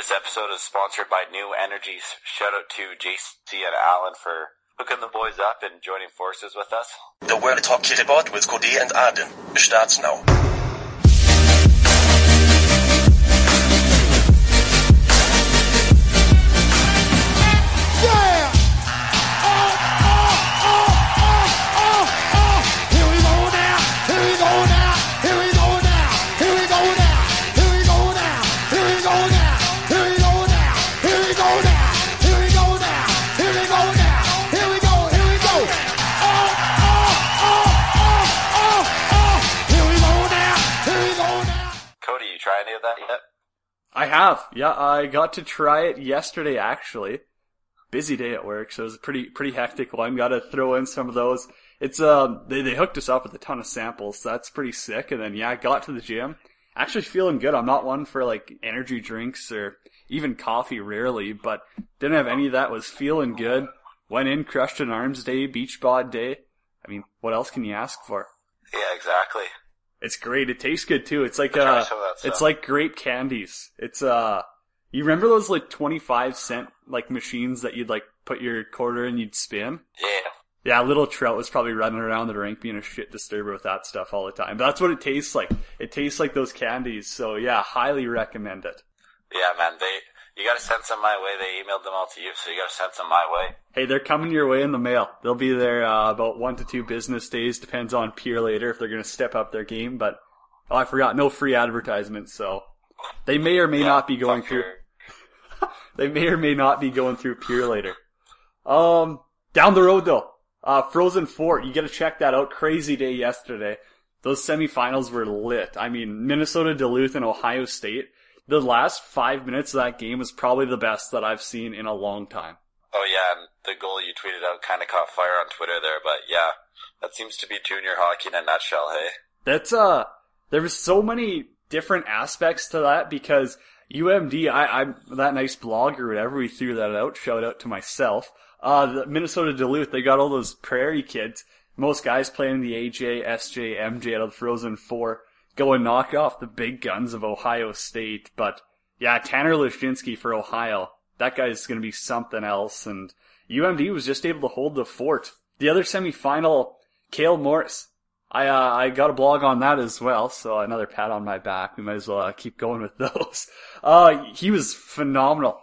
This episode is sponsored by New Energies. Shout out to JC and Alan for hooking the boys up and joining forces with us. The World Hockey Report with Cody and Arden starts now. Have. Yeah, I got to try it yesterday actually. Busy day at work, so it was pretty pretty hectic one. Got to throw in some of those. It's um they they hooked us up with a ton of samples, so that's pretty sick. And then yeah, I got to the gym. Actually feeling good. I'm not one for like energy drinks or even coffee rarely, but didn't have any of that. Was feeling good. Went in, crushed an arms day, beach bod day. I mean, what else can you ask for? Yeah, exactly. It's great. It tastes good too. It's like uh, some of that it's like grape candies. It's uh, you remember those like twenty five cent like machines that you'd like put your quarter in, you'd spin. Yeah. Yeah, little Trout was probably running around the rink being a shit disturber with that stuff all the time. But that's what it tastes like. It tastes like those candies. So yeah, highly recommend it. Yeah, man, they, you gotta send some my way. They emailed them all to you, so you gotta send some my way. Hey, they're coming your way in the mail. They'll be there uh, about one to two business days. Depends on Purolator if they're going to step up their game. But oh, I forgot, no free advertisements. So they may or may not be going through. They may or may not be going through Purolator. Um, down the road though, uh, Frozen Four, you gotta check that out. Crazy day yesterday. Those semifinals were lit. I mean, Minnesota Duluth and Ohio State. The last five minutes of that game was probably the best that I've seen in a long time. Oh yeah, and the goal you tweeted out kind of caught fire on Twitter there, but yeah, that seems to be junior hockey in a nutshell, hey? That's uh, there was so many different aspects to that because UMD, I, I'm that nice blog or whatever. We threw that out. Shout out to myself. Uh, the Minnesota Duluth, they got all those prairie kids. Most guys playing the AJ, SJ, MJ out of the Frozen Four, go and knock off the big guns of Ohio State. But yeah, Tanner Laczynski for Ohio. That guy's gonna be something else. And UMD was just able to hold the fort. The other semifinal, Cale Morris. I uh, I got a blog on that as well, so another pat on my back. We might as well uh, keep going with those. Uh, he was phenomenal.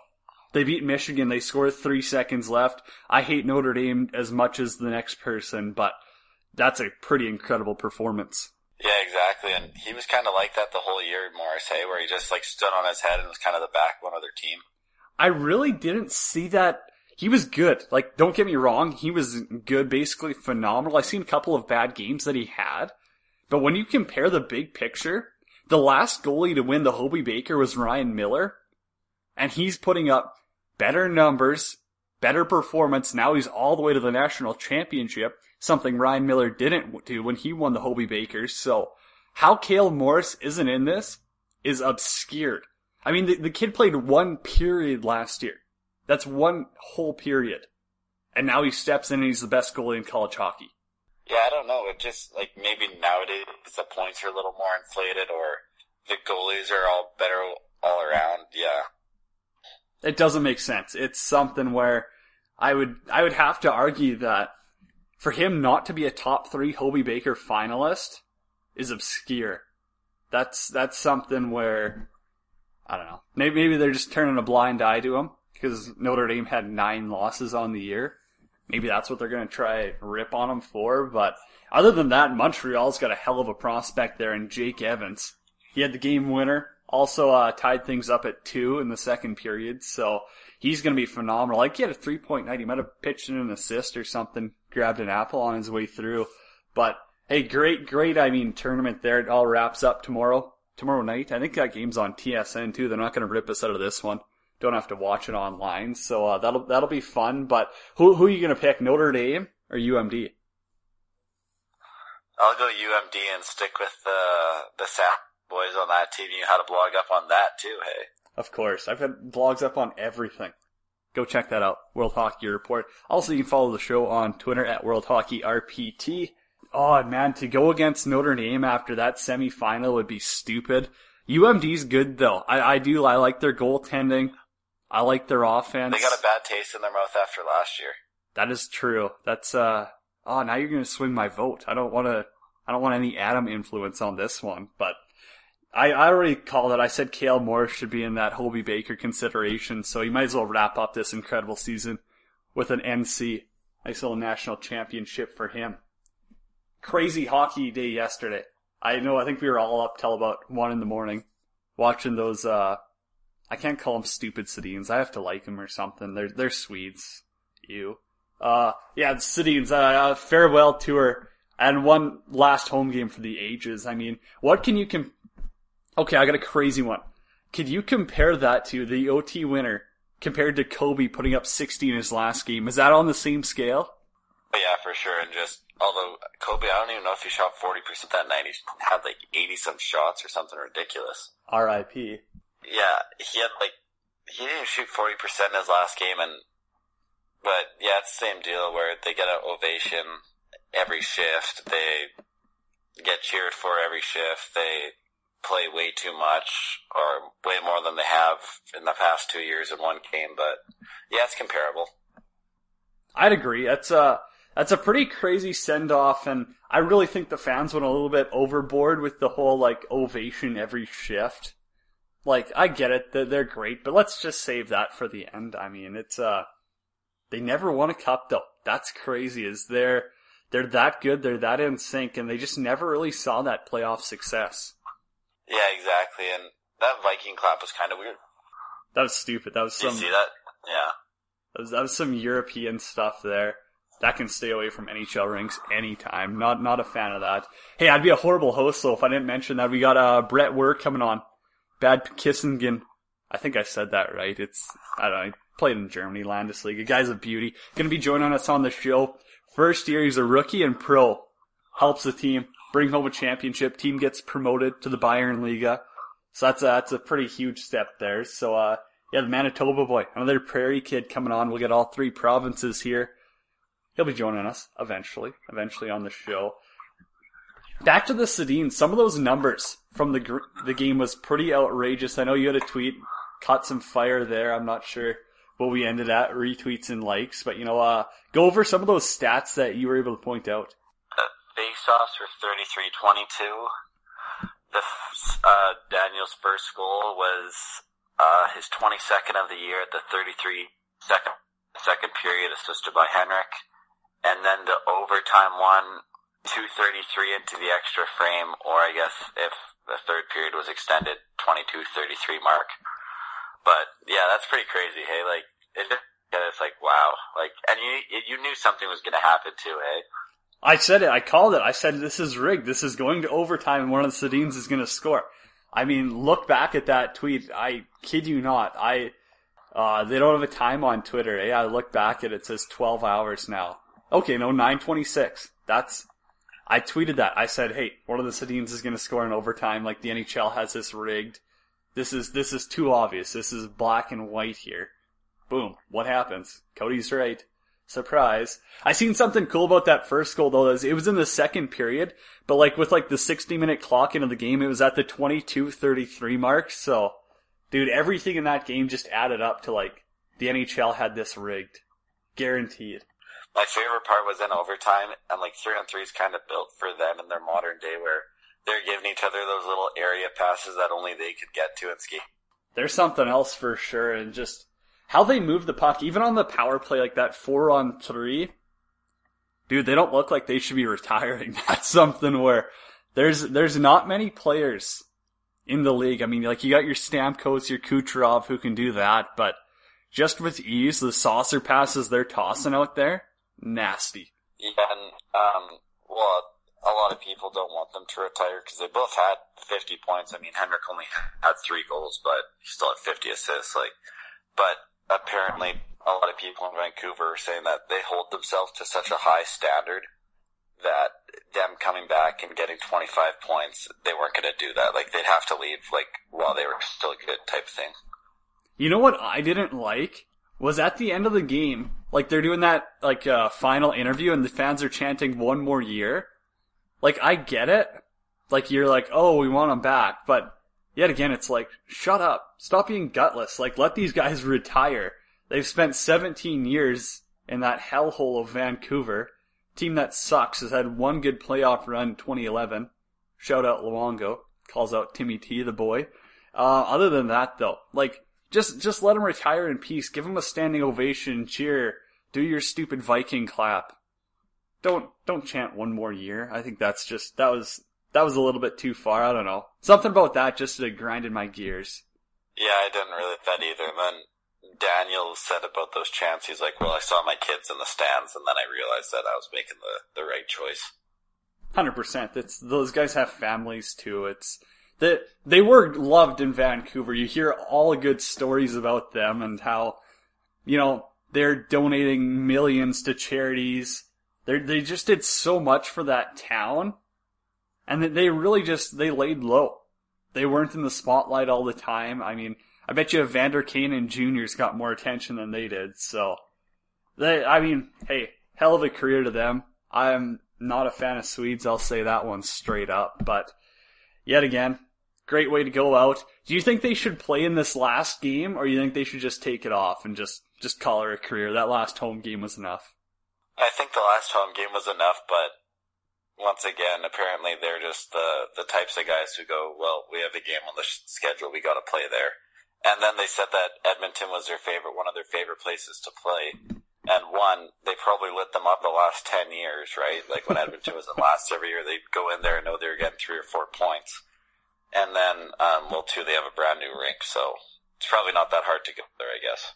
They beat Michigan. They scored three seconds left. I hate Notre Dame as much as the next person, but that's a pretty incredible performance. Yeah, exactly, and he was kind of like that the whole year, Morris, hey, where he just like stood on his head and was kind of the backbone of their team. I really didn't see that. He was good. Like, don't get me wrong. He was good, basically phenomenal. I've seen a couple of bad games that he had. But when you compare the big picture, the last goalie to win the Hobie Baker was Ryan Miller. And he's putting up better numbers, better performance. Now he's all the way to the national championship, something Ryan Miller didn't do when he won the Hobie Bakers. So how Cale Morris isn't in this is obscured. I mean, the, the kid played one period last year. That's one whole period. And now he steps in and he's the best goalie in college hockey. Yeah, I don't know. It just like maybe nowadays the points are a little more inflated, or the goalies are all better all around. Yeah, It doesn't make sense. It's something where I would, I would have to argue that for him not to be a top three Hobie Baker finalist is obscure. That's, that's something where, I don't know. Maybe, maybe they're just turning a blind eye to him because Notre Dame had nine losses on the year. Maybe that's what they're going to try rip on him for. But other than that, Montreal's got a hell of a prospect there in Jake Evans. He had the game winner. Also, uh, tied things up at two in the second period. So he's going to be phenomenal. Like he had a three point night. He might have pitched in an assist or something, grabbed an apple on his way through. But hey, great, great, I mean, tournament there. It all wraps up tomorrow, tomorrow night. I think that game's on TSN too. They're not going to rip us out of this one don't have to watch it online. So uh, that'll that'll be fun. But who who are you gonna pick? Notre Dame or UMD? I'll go UMD and stick with the the Sap boys on that team. You had a blog up on that too, hey? Of course, I've had blogs up on everything. Go check that out. World Hockey Report. Also, you can follow the show on Twitter at World Hockey RPT. Oh man, to go against Notre Dame after that semifinal would be stupid. UMD's good though. I, I do. I like their goaltending. I like their offense. They got a bad taste in their mouth after last year. That is true. That's uh. Oh, now you're gonna swing my vote. I don't want to. I don't want any Adam influence on this one, but I, I already called it. I said Cale Moore should be in that Hobie Baker consideration, so he might as well wrap up this incredible season with an NC. Nice little national championship for him. Crazy hockey day yesterday. I know, I think we were all up till about one in the morning watching those, uh, I can't call them stupid Sedins. I have to like them or something. They're, they're Swedes. You. Uh, yeah, the Sedins, uh, farewell tour and one last home game for the ages. I mean, what can you com- Okay, I got a crazy one. Could you compare that to the OT winner compared to Kobe putting up 60 in his last game? Is that on the same scale? Yeah, for sure. And just, although Kobe, I don't even know if he shot 40% that night. He had like 80 some shots or something ridiculous. R.I.P. Yeah, he had like, he didn't shoot 40% in his last game and, but yeah, it's the same deal where they get an ovation every shift. They get cheered for every shift. They play way too much or way more than they have in the past two years in one game, but yeah, it's comparable. I'd agree. That's a that's a pretty crazy send off, and I really think the fans went a little bit overboard with the whole like ovation every shift. Like I get it, they're, they're great, but let's just save that for the end. I mean, it's uh, they never won a cup though. That's crazy. Is they're they're that good, they're that in sync, and they just never really saw that playoff success. Yeah, exactly. And that Viking clap was kind of weird. That was stupid. That was Did some you see that? Yeah. that was, that was some European stuff there. That can stay away from NHL rinks anytime. Not not a fan of that. Hey, I'd be a horrible host though if I didn't mention that we got uh Brett Wurr coming on. Bad Kissingen. I think I said that right. It's I don't know. He played in Germany, Landesliga. A guy's a beauty. Gonna be joining us on the show. First year he's a rookie and pro. Helps the team bring home a championship. Team gets promoted to the Bayern Liga. So that's a, that's a pretty huge step there. So uh yeah, the Manitoba boy, another Prairie kid coming on. We'll get all three provinces here. He'll be joining us eventually, eventually on the show. Back to the Sedin, some of those numbers from the gr- the game was pretty outrageous. I know you had a tweet, caught some fire there. I'm not sure what we ended at, retweets and likes, but you know, uh, go over some of those stats that you were able to point out. Face-offs were 33-22. The, uh, Daniel's first goal was, uh, his 22nd of the year at the 33 second, second period assisted by Henrik. And then the overtime one, 233 into the extra frame, or I guess if the third period was extended, 22-33 mark. But yeah, that's pretty crazy. Hey, like it it's like wow, like and you you knew something was gonna happen too. Hey, I said it. I called it. I said this is rigged. This is going to overtime, and one of the Sedins is going to score. I mean, look back at that tweet. I kid you not. I uh, they don't have a time on Twitter. Eh? I look back at it. It says 12 hours now. Okay, no, 9:26. That's. I tweeted that. I said, "Hey, one of the Sedins is going to score in overtime. Like the NHL has this rigged. This is this is too obvious. This is black and white here." Boom. What happens? Cody's right. Surprise. I seen something cool about that first goal though. Is it was in the second period, but like with like the 60 minute clock into the game, it was at the 22:33 mark. So, dude, everything in that game just added up to like the NHL had this rigged, guaranteed. my favorite part was in overtime, and like three on three is kind of built for them in their modern day, where they're giving each other those little area passes that only they could get to and ski. There's something else for sure, and just how they move the puck, even on the power play like that four on three. Dude, they don't look like they should be retiring. That's something where there's there's not many players in the league. I mean, like you got your Stamkos, your Kucherov who can do that, but just with ease, the saucer passes they're tossing out there, nasty. Yeah, and um, well, a lot of people don't want them to retire because they both had 50 points. I mean, Henrik only had three goals, but he still had 50 assists. Like, but apparently, a lot of people in Vancouver are saying that they hold themselves to such a high standard that them coming back and getting 25 points, they weren't going to do that. Like, they'd have to leave like while they were still good, type thing. You know what I didn't like was at the end of the game, like they're doing that like uh, final interview and the fans are chanting one more year. Like I get it. Like you're like, oh, we want them back, but yet again, it's like, shut up. Stop being gutless. Like, let these guys retire. They've spent 17 years in that hellhole of Vancouver. Team that sucks has had one good playoff run in 2011. Shout out Luongo. Calls out Timmy T, the boy. Uh, other than that though, like, just, just let him retire in peace. Give him a standing ovation, cheer, do your stupid Viking clap. Don't, don't chant one more year. I think that's just, that was, that was a little bit too far. I don't know. Something about that just uh, grinded my gears. Yeah, I didn't really that either. And then Daniel said about those chants, he's like, well, I saw my kids in the stands, and then I realized that I was making the, the right choice. Hundred percent. It's those guys have families too. It's that they were loved in Vancouver. You hear all good stories about them and how, you know, they're donating millions to charities. They they just did so much for that town, and they really just they laid low. They weren't in the spotlight all the time. I mean, I bet you Vander Kane and Juniors got more attention than they did. So, they, I mean, hey, hell of a career to them. I'm not a fan of Swedes. I'll say that one straight up. But yet again, great way to go out. Do you think they should play in this last game, or you think they should just take it off and just just call it a career? That last home game was enough. I think the last home game was enough, but once again, apparently they're just the the types of guys who go, well, we have a game on the schedule, we got to play there. And then they said that Edmonton was their favorite, one of their favorite places to play. And one, they probably lit them up the last 10 years, right? Like when Edmonton was in last every year, they'd go in there and know they were getting three or four points. And then, um, well, two, they have a brand new rink, so it's probably not that hard to get there, I guess.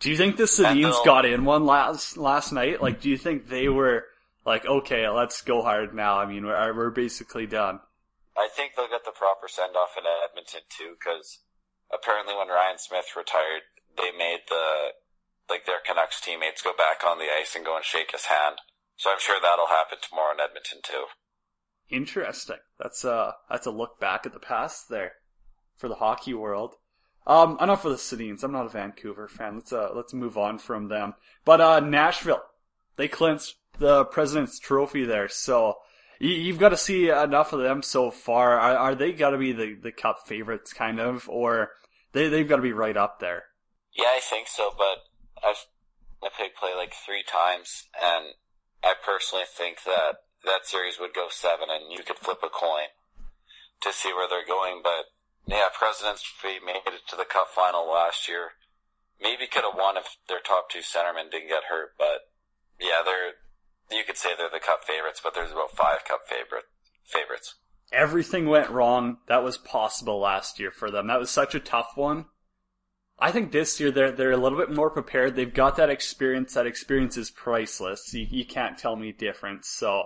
Do you think the Sedins got in one last last night? Like, do you think they were like, okay, let's go hard now? I mean, we're we're basically done. I think they'll get the proper send off in Edmonton too, because apparently when Ryan Smyth retired, they made the like their Canucks teammates go back on the ice and go and shake his hand. So I'm sure that'll happen tomorrow in Edmonton too. Interesting. That's uh that's a look back at the past there for the hockey world. Um, enough for the Sedins. I'm not a Vancouver fan. Let's uh let's move on from them. But uh, Nashville, they clinched the President's Trophy there. So you, you've got to see enough of them so far. Are, are they got to be the the Cup favorites, kind of, or they they've got to be right up there? Yeah, I think so, but I've I played play like three times, and I personally think that that series would go seven, and you could flip a coin to see where they're going. But yeah, President's Trophy made it to the Cup final last year. Maybe could have won if their top two centermen didn't get hurt, but yeah, they're you could say they're the Cup favorites, but there's about five Cup favorite favorites. everything went wrong that was possible last year for them. That was such a tough one. I think this year they're they're a little bit more prepared. They've got that experience. That experience is priceless. You, you can't tell me different. So,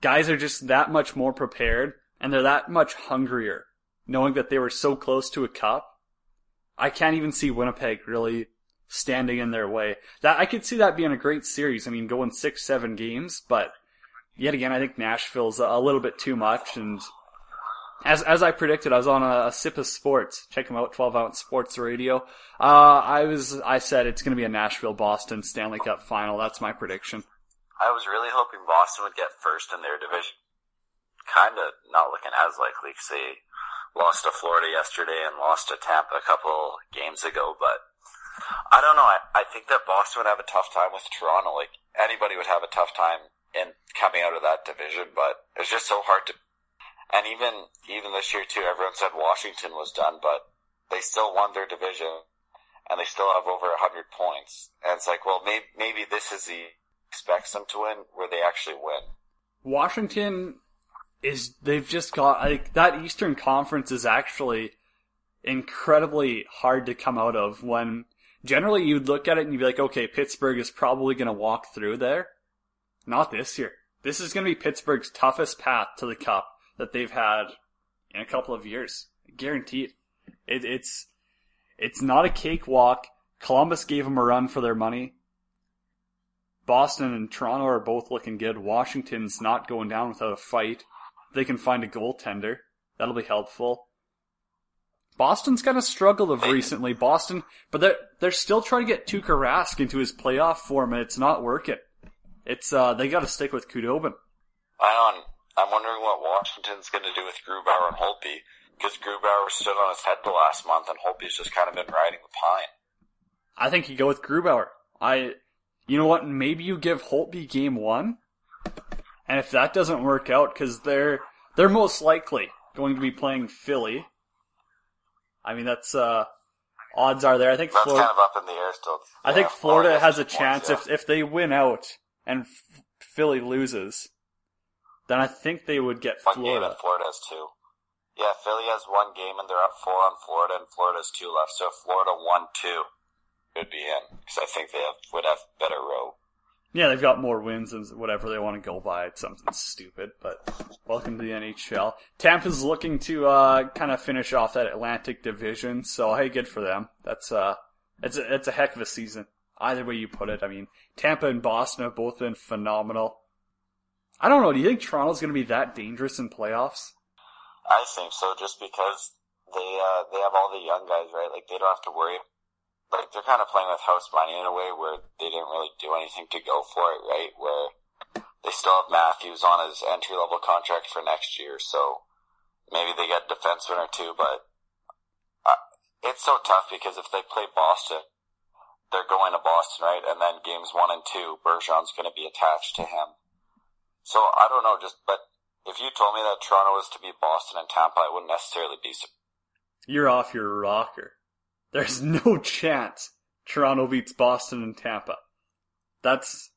guys are just that much more prepared, and they're that much hungrier, knowing that they were so close to a cup. I can't even see Winnipeg really standing in their way. That I could see that being a great series. I mean, going six, seven games, but yet again, I think Nashville's a, little bit too much. And as as I predicted, I was on a, a sip of sports. Check them out, twelve ounce sports radio. Uh, I was I said it's going to be a Nashville Boston Stanley Cup final. That's my prediction. I was really hoping Boston would get first in their division. Kind of not looking as likely 'cause they lost to Florida yesterday and lost to Tampa a couple games ago. But I don't know. I, I think that Boston would have a tough time with Toronto. Like anybody would have a tough time in coming out of that division. But it's just so hard to. And even even this year too, everyone said Washington was done, but they still won their division and they still have over a hundred points. And it's like, well, maybe maybe this is the expects them to win where they actually win. Washington is they've just got like that Eastern Conference is actually incredibly hard to come out of when generally you'd look at it and you'd be like, okay, Pittsburgh is probably going to walk through there. Not this year. This is going to be Pittsburgh's toughest path to the cup that they've had in a couple of years. Guaranteed. It, it's, it's not a cakewalk. Columbus gave them a run for their money. Boston and Toronto are both looking good. Washington's not going down without a fight. They can find a goaltender. That'll be helpful. Boston's kind of struggled of recently. Boston, but they're they're still trying to get Tuukka Rask into his playoff form, and it's not working. It's uh they got to stick with Khudobin. Wow, I'm wondering what Washington's going to do with Grubauer and Holtby. because Grubauer stood on his head the last month, and Holtby's just kind of been riding the pine. I think you go with Grubauer. I, you know what? Maybe you give Holtby game one, and if that doesn't work out, because they're they're most likely going to be playing Philly. I mean, that's uh, odds are there. I think That's Florida. kind of up in the air still. I think Florida guess has a two points, chance yeah. if if they win out and F- Philly loses, then I think they would get one game Florida. and Florida has two. Yeah, Philly has one game and they're up four on Florida, and Florida has two left. So if Florida won two, it would be in because I think they have would have better row. Yeah, they've got more wins and whatever they want to go by. It's something stupid, but welcome to the NHL. Tampa's looking to uh, kind of finish off that Atlantic division, so hey, good for them. That's uh, it's a, it's a heck of a season. Either way you put it, I mean, Tampa and Boston have both been phenomenal. I don't know. Do you think Toronto's going to be that dangerous in playoffs? I think so, just because they uh, they have all the young guys, right? Like they don't have to worry. Like they're kind of playing with house money in a way where they didn't really do anything to go for it, right? Where they still have Matthews on his entry level contract for next year, so maybe they get a defenseman or two. But uh, it's so tough because if they play Boston, they're going to Boston, right? And then games one and two, Bergeron's going to be attached to him. So I don't know, just but if you told me that Toronto was to beat Boston and Tampa, I wouldn't necessarily be. sur- You're off your rocker. There's no chance Toronto beats Boston and Tampa. That's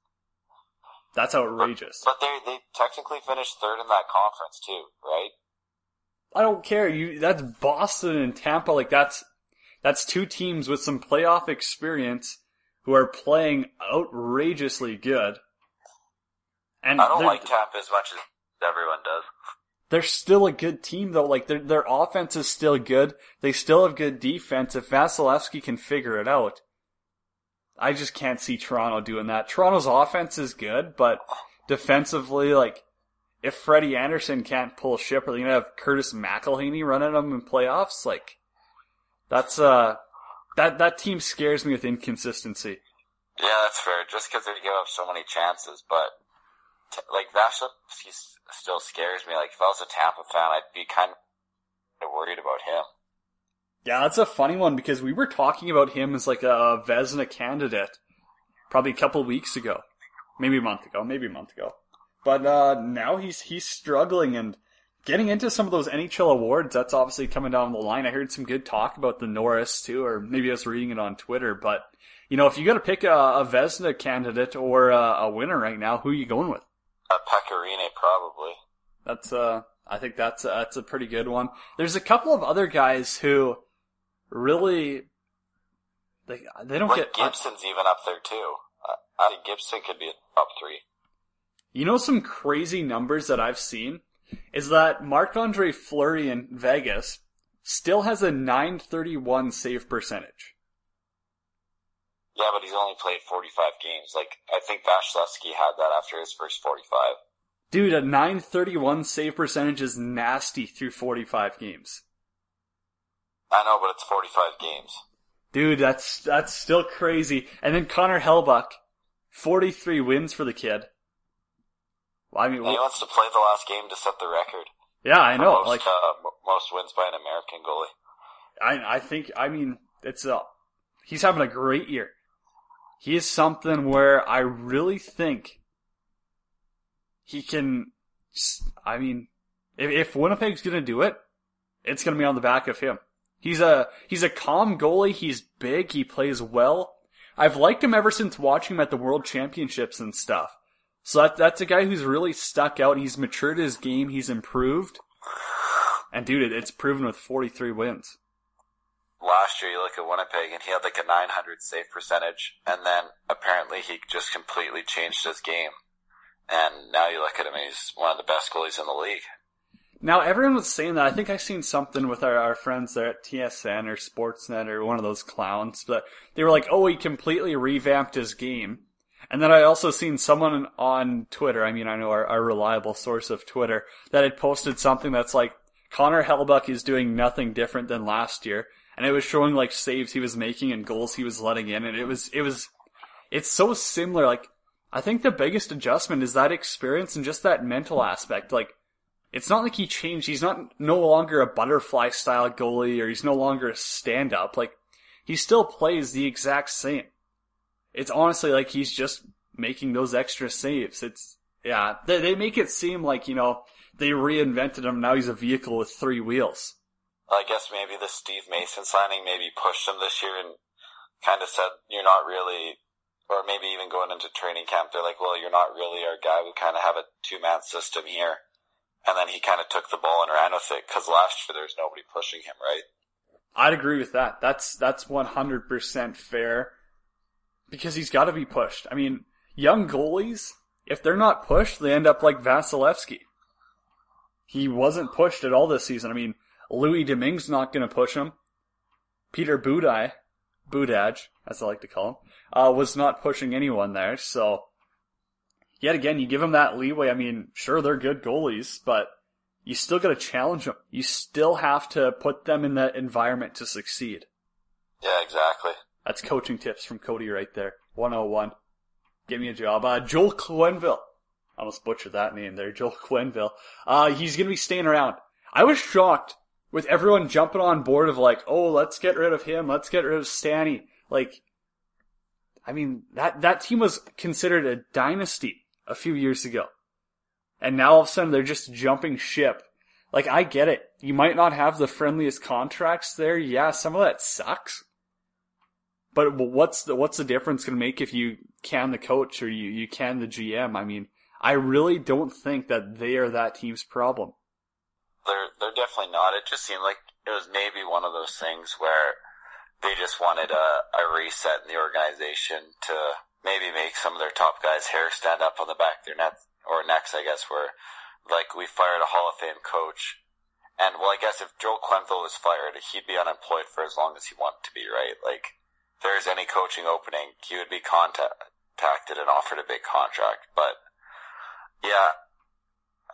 that's outrageous. But they they technically finished third in that conference too, right? I don't care. You that's Boston and Tampa. Like that's that's two teams with some playoff experience who are playing outrageously good. And I don't like Tampa as much as everyone does. They're still a good team though. Like their their offense is still good. They still have good defense. If Vasilevskiy can figure it out, I just can't see Toronto doing that. Toronto's offense is good, but defensively, like if Freddie Andersen can't pull ship, are they gonna have Curtis McElhinney running them in playoffs? Like that's uh that that team scares me with inconsistency. Yeah, that's fair. Just because they give up so many chances, but t- like Vasilevskiy s- still scares me. Like if I was a Tampa fan, I'd be kind of worried about him. Yeah, that's a funny one because we were talking about him as like a Vezina candidate probably a couple weeks ago, maybe a month ago, maybe a month ago. But uh, now he's he's struggling and getting into some of those NHL awards. That's obviously coming down the line. I heard some good talk about the Norris too, or maybe I was reading it on Twitter. But you know, if you got to pick a, a Vezina candidate or a, a winner right now, who are you going with? Uh, Pekka Rinne probably. That's uh, I think that's uh, that's a pretty good one. There's a couple of other guys who really they they don't get. Gibson's even up there too. Uh, I think Gibson could be a top three. You know some crazy numbers that I've seen is that Marc Andre Fleury in Vegas still has a 931 save percentage. Yeah, but he's only played 45 games. Like, I think Vasilevskiy had that after his first 45. Dude, a 931 save percentage is nasty through 45 games. I know, but it's 45 games. Dude, that's that's still crazy. And then Connor Hellebuyck, 43 wins for the kid. I mean, he wants to play the last game to set the record. yeah, I know. Most, Like, uh, most wins by an American goalie. I I think I mean it's a he's having a great year. He is something where I really think he can. I mean, if, if Winnipeg's gonna do it, it's gonna be on the back of him. He's a he's a calm goalie. He's big. He plays well. I've liked him ever since watching him at the World Championships and stuff. So that, that's a guy who's really stuck out. He's matured his game. He's improved. And dude, it, it's proven with 43 wins. Last year, you look at Winnipeg, and he had like a 900 save percentage, and then apparently he just completely changed his game. And now you look at him, he's one of the best goalies in the league. Now everyone was saying that. I think I seen something with our, our friends there at TSN or Sportsnet or one of those clowns, but they were like, "Oh, he completely revamped his game." And then I also seen someone on Twitter. I mean, I know our, our reliable source of Twitter that had posted something that's like Connor Hellebuyck is doing nothing different than last year, and it was showing like saves he was making and goals he was letting in, and it was it was it's so similar. Like I think the biggest adjustment is that experience and just that mental aspect. Like it's not like he changed. He's not no longer a butterfly style goalie or he's no longer a stand up. Like he still plays the exact same. It's honestly like he's just making those extra saves. It's yeah, they, they make it seem like you know they reinvented him. Now he's a vehicle with three wheels. I guess maybe the Steve Mason signing maybe pushed him this year and kind of said you're not really, or maybe even going into training camp, they're like, well, you're not really our guy. We kind of have a two man system here. And then he kind of took the ball and ran with it because last year there was nobody pushing him, right? I'd agree with that. That's that's 100% fair because he's got to be pushed. I mean, young goalies, if they're not pushed, they end up like Vasilevskiy. He wasn't pushed at all this season. I mean, Louis Domingue's not going to push him. Peter Budaj, Budaj, as I like to call him, uh, was not pushing anyone there. So, yet again, you give him that leeway. I mean, sure, they're good goalies, but you still got to challenge them. You still have to put them in that environment to succeed. Yeah, exactly. That's coaching tips from Cody right there. 101. Give me a job. Uh, Joel Quenneville. I almost butchered that name there. Joel Quenneville. Uh, he's gonna be staying around. I was shocked with everyone jumping on board of like, oh, let's get rid of him. Let's get rid of Stanny. Like, I mean, that, that team was considered a dynasty a few years ago. And now all of a sudden they're just jumping ship. Like, I get it. You might not have the friendliest contracts there. Yeah, some of that sucks. But what's the what's the difference going to make if you can the coach or you you can the GM? I mean, I really don't think that they are that team's problem. They're they're definitely not. It just seemed like it was maybe one of those things where they just wanted a, a reset in the organization to maybe make some of their top guys' hair stand up on the back of their net or necks, I guess, where like we fired a Hall of Fame coach. And well, I guess if Joel Quenneville was fired, he'd be unemployed for as long as he wanted to be, right? Like, if there's any coaching opening, he would be contacted and offered a big contract. But yeah,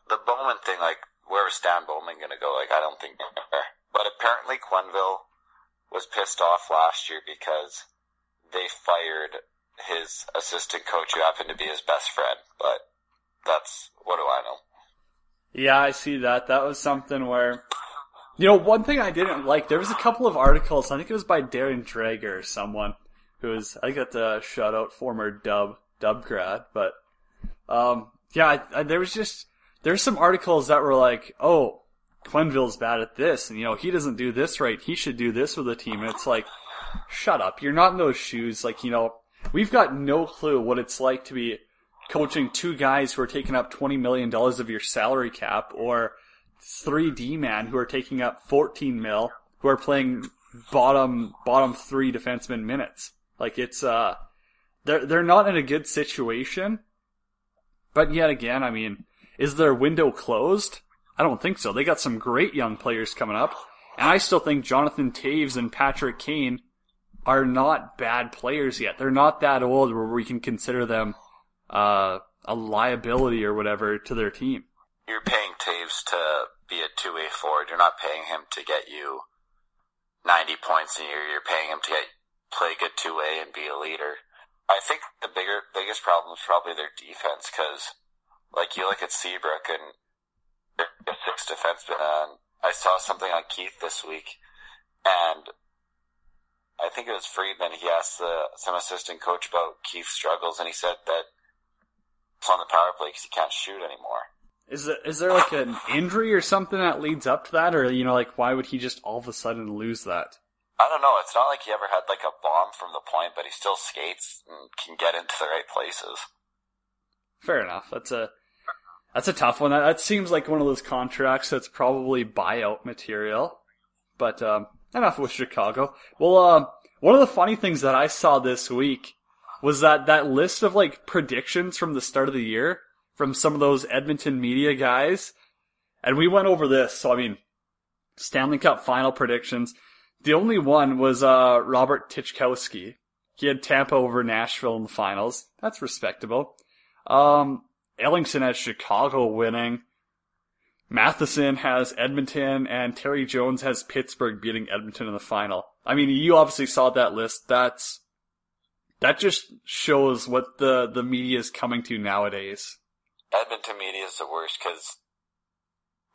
the Bowman thing, like, where is Stan Bowman going to go? Like, I don't think. But apparently, Quenneville was pissed off last year because they fired his assistant coach, who happened to be his best friend. But that's what do I know? Yeah, I see that. That was something where, you know, one thing I didn't like, there was a couple of articles, I think it was by Darren Dreger or someone, who was, I got to shout out former dub, dub grad, but, um, yeah, I, I, there was just, there's some articles that were like, oh, Quenneville's bad at this, and you know, he doesn't do this right, he should do this with the team, and it's like, shut up, you're not in those shoes, like, you know, we've got no clue what it's like to be coaching two guys who are taking up $20 million of your salary cap or three D-man who are taking up 14 mil who are playing bottom, bottom three defenseman minutes. Like it's, uh, they're, they're not in a good situation. But yet again, I mean, is their window closed? I don't think so. They got some great young players coming up. And I still think Jonathan Toews and Patrick Kane are not bad players yet. They're not that old where we can consider them uh, a liability or whatever to their team. You're paying Toews to be a two-way forward. You're not paying him to get you 90 points a year. You're paying him to get, play good two-way and be a leader. I think the bigger, biggest problem is probably their defense because, like, you look at Seabrook and they're six defensemen. And I saw something on Keith this week, and I think it was Friedman. He asked the, some assistant coach about Keith's struggles, and he said that it's on the power play because he can't shoot anymore. Is it is there like an injury or something that leads up to that, or you know, like why would he just all of a sudden lose that? I don't know. It's not like he ever had like a bomb from the point, but he still skates and can get into the right places. Fair enough. That's a that's a tough one. That, that seems like one of those contracts that's probably buyout material. But um, enough with Chicago. Well, uh, one of the funny things that I saw this week was that that list of like predictions from the start of the year from some of those Edmonton media guys. And we went over this. So, I mean, Stanley Cup final predictions. The only one was, uh, Robert Tychkowski. He had Tampa over Nashville in the finals. That's respectable. Um, Ellingson has Chicago winning. Matheson has Edmonton and Terry Jones has Pittsburgh beating Edmonton in the final. I mean, you obviously saw that list. That's that just shows what the the media is coming to nowadays. Edmonton media is the worst because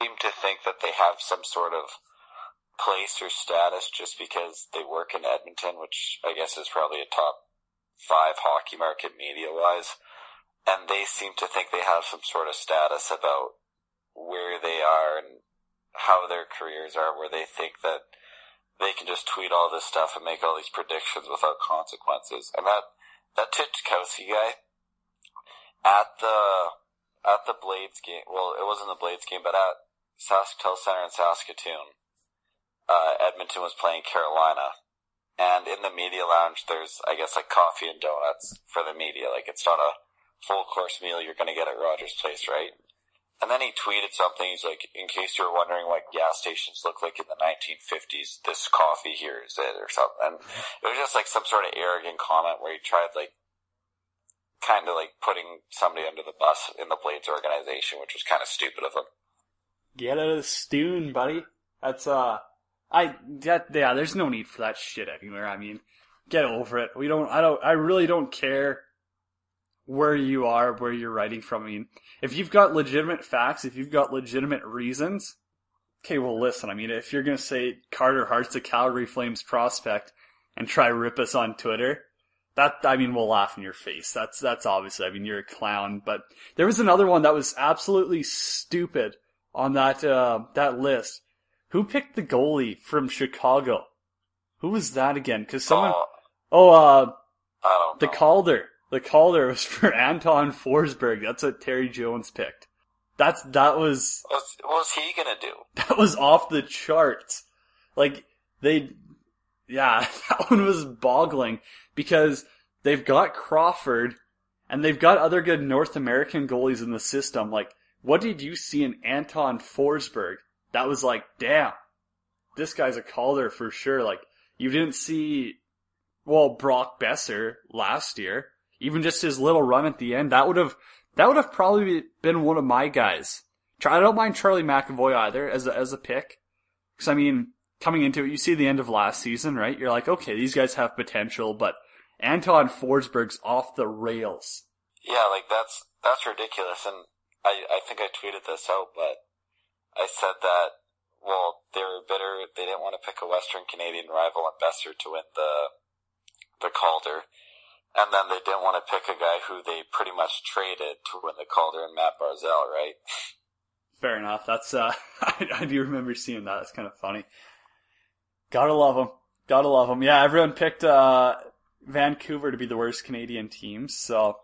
seem to think that they have some sort of place or status just because they work in Edmonton, which I guess is probably a top five hockey market media wise. And they seem to think they have some sort of status about where they are and how their careers are, where they think that they can just tweet all this stuff and make all these predictions without consequences. And that, that Tychkowski guy at the, at the Blades game, well, it wasn't the Blades game, but at Sasktel Center in Saskatoon, uh, Edmonton was playing Carolina. And in the media lounge, there's, I guess, like coffee and donuts for the media. Like it's not a full course meal you're gonna get at Rogers Place, right? And then he tweeted something. He's like, in case you're wondering what gas stations look like in the 1950s, this coffee here is it or something. And it was just like some sort of arrogant comment where he tried like, kind of like putting somebody under the bus in the Blades organization, which was kind of stupid of him. Get out of the stoon, buddy. That's uh, I that yeah. There's no need for that shit anywhere. I mean, get over it. We don't. I don't. I really don't care where you are, where you're writing from. I mean, if you've got legitimate facts, if you've got legitimate reasons, okay, well, listen. I mean, if you're gonna say Carter Hart's a Calgary Flames prospect and try rip us on Twitter, that I mean, we'll laugh in your face. That's that's obviously. I mean, you're a clown. But there was another one that was absolutely stupid on that uh, that list. Who picked the goalie from Chicago? Who was that again? Because someone. Oh, Oh, uh, I don't the. Calder. The Calder was for Anton Forsberg. That's what Terry Jones picked. That's that was What's, what's he gonna do? that was off the charts. Like they, yeah, that one was boggling because they've got Crawford and they've got other good North American goalies in the system. Like, what did you see in Anton Forsberg? That was like, damn, this guy's a Calder for sure. Like, you didn't see, well, Brock Boeser last year. Even just his little run at the end, that would have, that would have probably been one of my guys. I don't mind Charlie McAvoy either as a, as a pick. Cause I mean, coming into it, you see the end of last season, right? You're like, okay, these guys have potential, but Anton Forsberg's off the rails. Yeah, like that's that's ridiculous. And I I think I tweeted this out, but I said that well they were bitter. They didn't want to pick a Western Canadian rival and Boeser to win the the Calder, and then they didn't want to pick a guy who they pretty much traded to win the Calder and Matt Barzal, right? Fair enough. That's uh, I, I do remember seeing that. That's kind of funny. Gotta love them. Gotta love them. Yeah, everyone picked uh, Vancouver to be the worst Canadian team, so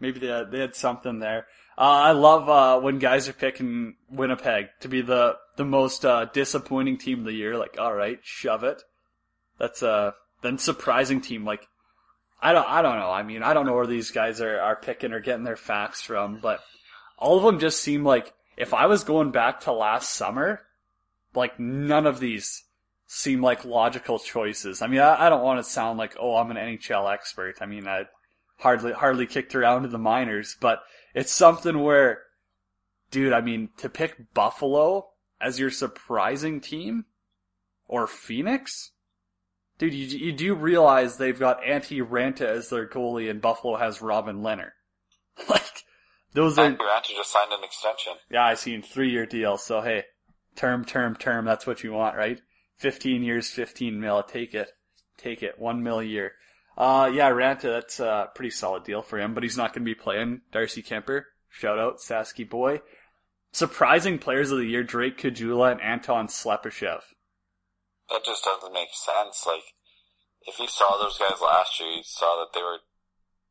maybe they had, they had something there. Uh, I love uh, when guys are picking Winnipeg to be the the most uh, disappointing team of the year. Like, all right, shove it. That's a then surprising team. Like, I don't I don't know. I mean, I don't know where these guys are are picking or getting their facts from, but all of them just seem like if I was going back to last summer, like none of these seem like logical choices. I mean, I, I don't want to sound like, oh, I'm an NHL expert. I mean, I hardly, hardly kicked around in the minors, but it's something where, dude, I mean, to pick Buffalo as your surprising team or Phoenix, dude, you, you do realize they've got Antti Raanta as their goalie and Buffalo has Robin Leonard. like, those are, And Durant just signed an extension. yeah, I seen three year deal. So hey, term, term, term. That's what you want, right? Fifteen years, fifteen mil. Take it, take it. One mil a year. Uh, yeah, Raanta. That's a pretty solid deal for him, but he's not going to be playing. Darcy Kuemper. Shout out, Sasky boy. Surprising players of the year: Drake Caggiula and Anton Slepyshev. That just doesn't make sense. Like, if you saw those guys last year, you saw that they were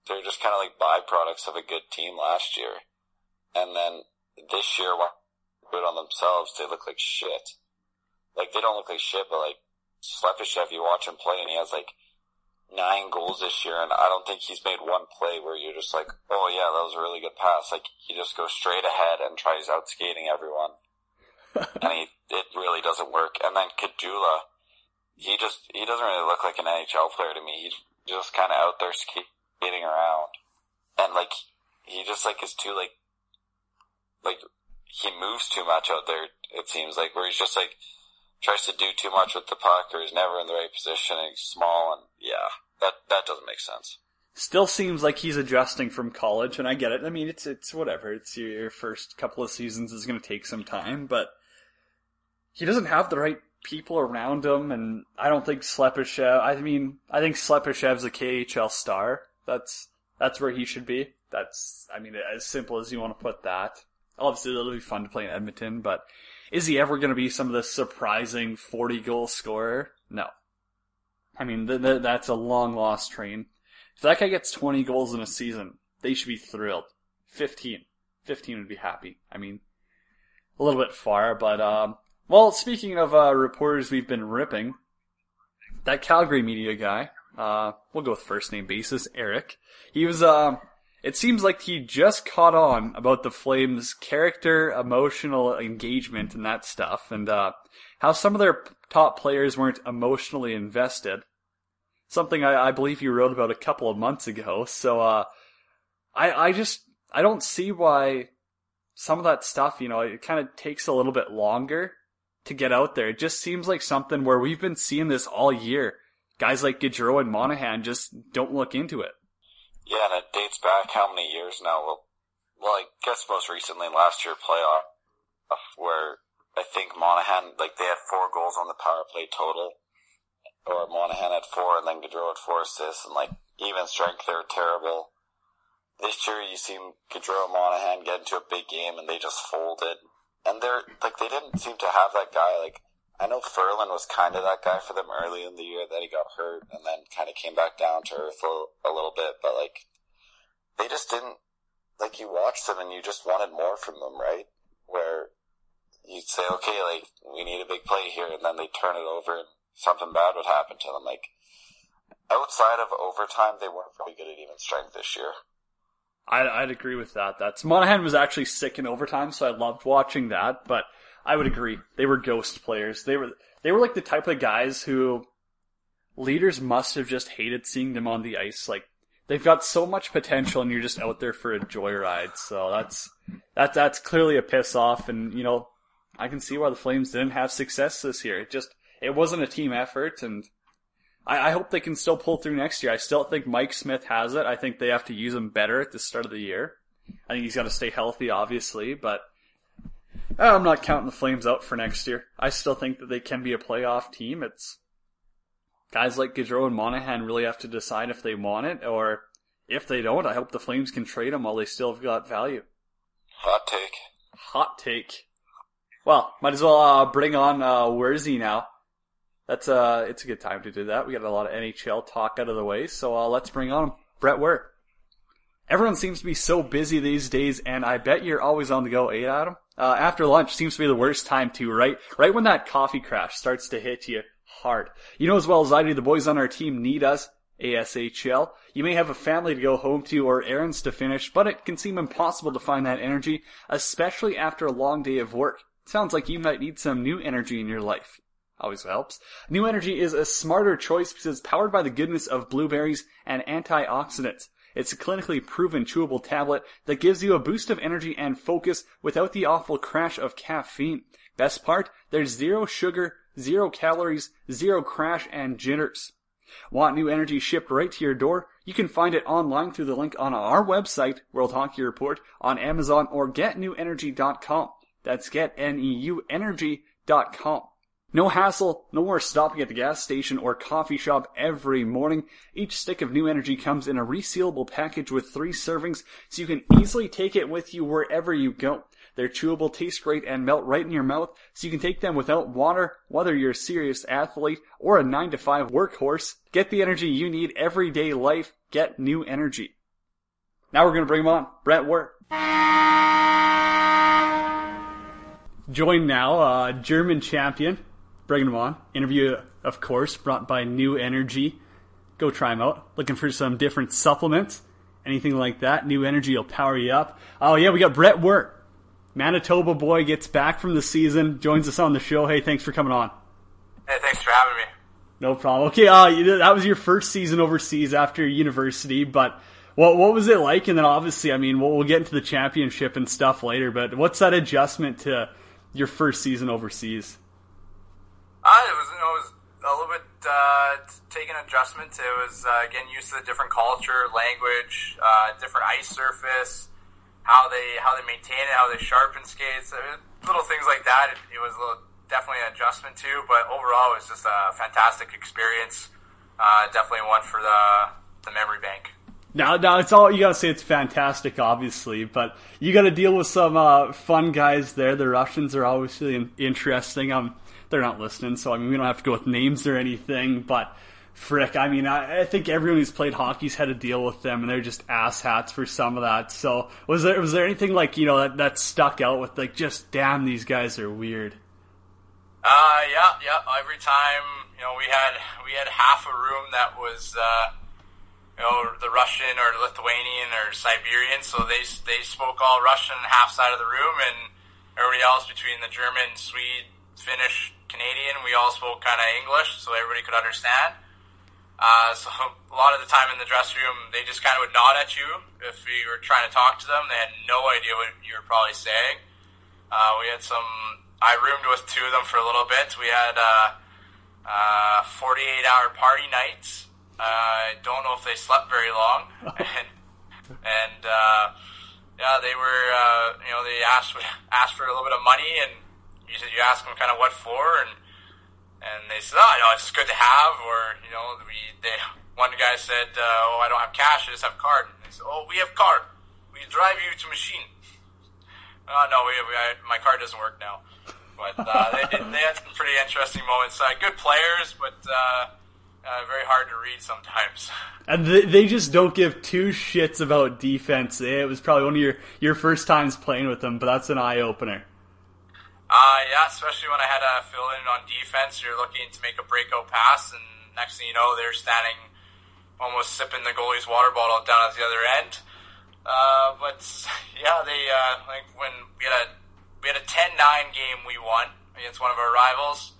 they were just kind of like byproducts of a good team last year, and then this year, when they good on themselves, they look like shit. Like they don't look like shit, but like Slepyshev, you watch him play, and he has like nine goals this year, and I don't think he's made one play where you're just like, oh yeah, that was a really good pass. Like he just goes straight ahead and tries out skating everyone, and he it really doesn't work. And then Caggiula, he just he doesn't really look like an NHL player to me. He's just kind of out there skating around, and like he just like is too like like he moves too much out there. It seems like where he's just like tries to do too much with the puck or he's never in the right position and he's small and yeah, that that doesn't make sense. Still seems like he's adjusting from college, and I get it. I mean, it's it's whatever. It's your, your first couple of seasons is going to take some time, but he doesn't have the right people around him, and I don't think Slepyshev. I mean, I think Slepyshev's a KHL star. That's that's where he should be. That's I mean, as simple as you want to put that. Obviously, it'll be fun to play in Edmonton, but is he ever going to be some of the surprising forty goal scorer? No. I mean, th- th- that's a long lost train. If that guy gets 20 goals in a season, they should be thrilled. 15. 15 would be happy. I mean, a little bit far, but, um, well, speaking of, uh, reporters we've been ripping, that Calgary media guy, uh, we'll go with first name basis, Eric. He was, um, it seems like he just caught on about the Flames' character, emotional engagement, and that stuff, and uh, how some of their top players weren't emotionally invested. Something I, I believe you wrote about a couple of months ago. So, uh, I I just I don't see why some of that stuff, you know, it kind of takes a little bit longer to get out there. It just seems like something where we've been seeing this all year. Guys like Gaudreau and Monahan just don't look into it. Yeah, and it dates back how many years now? Well, well, I guess most recently last year playoff, where I think Monahan, like they had four goals on the power play total, or Monahan had four, and then Gaudreau had four assists, and like even strength, they're terrible. This year, you see Gaudreau and Monahan get into a big game, and they just folded. And they're like they didn't seem to have that guy. Like I know Ferland was kind of that guy for them early in the year that he got hurt, and then kind of came back down to earth a, a little bit. But like they just didn't like you watched them and you just wanted more from them, right? Where you'd say, okay, like we need a big play here, and then they turn it over and something bad would happen to them. Like outside of overtime, they weren't very good at even strength this year. I'd, I'd agree with that. That's Monahan was actually sick in overtime, so I loved watching that. But I would agree, they were ghost players. They were they were like the type of guys who leaders must have just hated seeing them on the ice. Like they've got so much potential, and you're just out there for a joyride. So that's that that's clearly a piss off, and you know I can see why the Flames didn't have success this year. It just it wasn't a team effort, and I, I hope they can still pull through next year. I still think Mike Smith has it. I think they have to use him better at the start of the year. I think he's got to stay healthy, obviously, but uh, I'm not counting the Flames out for next year. I still think that they can be a playoff team. It's guys like Gaudreau and Monahan really have to decide if they want it, or if they don't, I hope the Flames can trade them while they still have got value. Hot take. Hot take. Well, might as well uh, bring on uh, Wurzy now. That's uh, it's a good time to do that. We got a lot of NHL talk out of the way, so uh, let's bring on Brett Ware. Everyone seems to be so busy these days, and I bet you're always on the go, eh, Adam? Uh, after lunch seems to be the worst time too, right? Right when that coffee crash starts to hit you hard. You know as well as I do, the boys on our team need us. ASHL. You may have a family to go home to or errands to finish, but it can seem impossible to find that energy, especially after a long day of work. Sounds like you might need some new energy in your life. Always helps. New Energy is a smarter choice because it's powered by the goodness of blueberries and antioxidants. It's a clinically proven chewable tablet that gives you a boost of energy and focus without the awful crash of caffeine. Best part, there's zero sugar, zero calories, zero crash, and jitters. Want new energy shipped right to your door? You can find it online through the link on our website, World Hockey Report, on Amazon or getnewenergy.com. That's getneuenergy.com. No hassle, no more stopping at the gas station or coffee shop every morning. Each stick of new energy comes in a resealable package with three servings, so you can easily take it with you wherever you go. They're chewable, taste great, and melt right in your mouth, so you can take them without water, whether you're a serious athlete or a 9 to 5 workhorse. Get the energy you need everyday life. Get new energy. Now we're gonna bring him on. Brett Ware. Joined now, uh, German champion. Bringing him on. Interview, of course, brought by New Energy. Go try them out. Looking for some different supplements, anything like that. New Energy will power you up. Oh yeah, we got Brett Ware. Manitoba boy gets back from the season, joins us on the show. Hey, thanks for coming on. Hey, thanks for having me. No problem. Okay, uh, that was your first season overseas after university, but what what was it like? And then obviously, I mean, we'll, we'll get into the championship and stuff later. But what's that adjustment to your first season overseas? Uh, it was, you know, it was a little bit uh, taking adjustment. It was uh, getting used to the different culture, language, uh, different ice surface, how they how they maintain it, how they sharpen skates, I mean, little things like that. It, it was a little definitely an adjustment to, but overall, it was just a fantastic experience. Uh, definitely one for the the memory bank. Now, now it's all you gotta say. It's fantastic, obviously, but you gotta deal with some uh, fun guys there. The Russians are obviously in- interesting. Um, they're not listening, so I mean we don't have to go with names or anything. But frick, I mean I, I think everyone who's played hockey's had to deal with them, and they're just asshats for some of that. So was there was there anything like you know that, that stuck out with like just damn these guys are weird? Uh, yeah, yeah. Every time, you know, we had we had half a room that was, uh, you know, the Russian or Lithuanian or Siberian, so they they spoke all Russian half side of the room, and everybody else between the German, Swede, Finnish, Canadian, we all spoke kind of English, so everybody could understand. Uh, so a lot of the time in the dressing room, they just kind of would nod at you if you were trying to talk to them. They had no idea what you were probably saying. Uh, we had some. I roomed with two of them for a little bit. We had uh, uh, 48 hour party nights. Uh, I don't know if they slept very long, and and uh, yeah, they were. Uh, you know, they asked asked for a little bit of money, and you said you asked them kind of what for, and and they said, oh, no, it's just good to have, or you know, we they one guy said, uh, oh, I don't have cash, I just have card. And they said, oh, we have card. We drive you to machine. Oh no, we, we I, my card doesn't work now. But uh, they, did, they had some pretty interesting moments. Uh, good players, but uh, very hard to read sometimes. And they, they just don't give two shits about defense. It was probably one of your, your first times playing with them, but that's an eye opener. Uh, yeah, especially when I had to fill in on defense. You're looking to make a breakout pass, and next thing you know, they're standing almost sipping the goalie's water bottle down at the other end. Uh, but yeah, they uh, like when we had a we had a 10-9 game we won against one of our rivals,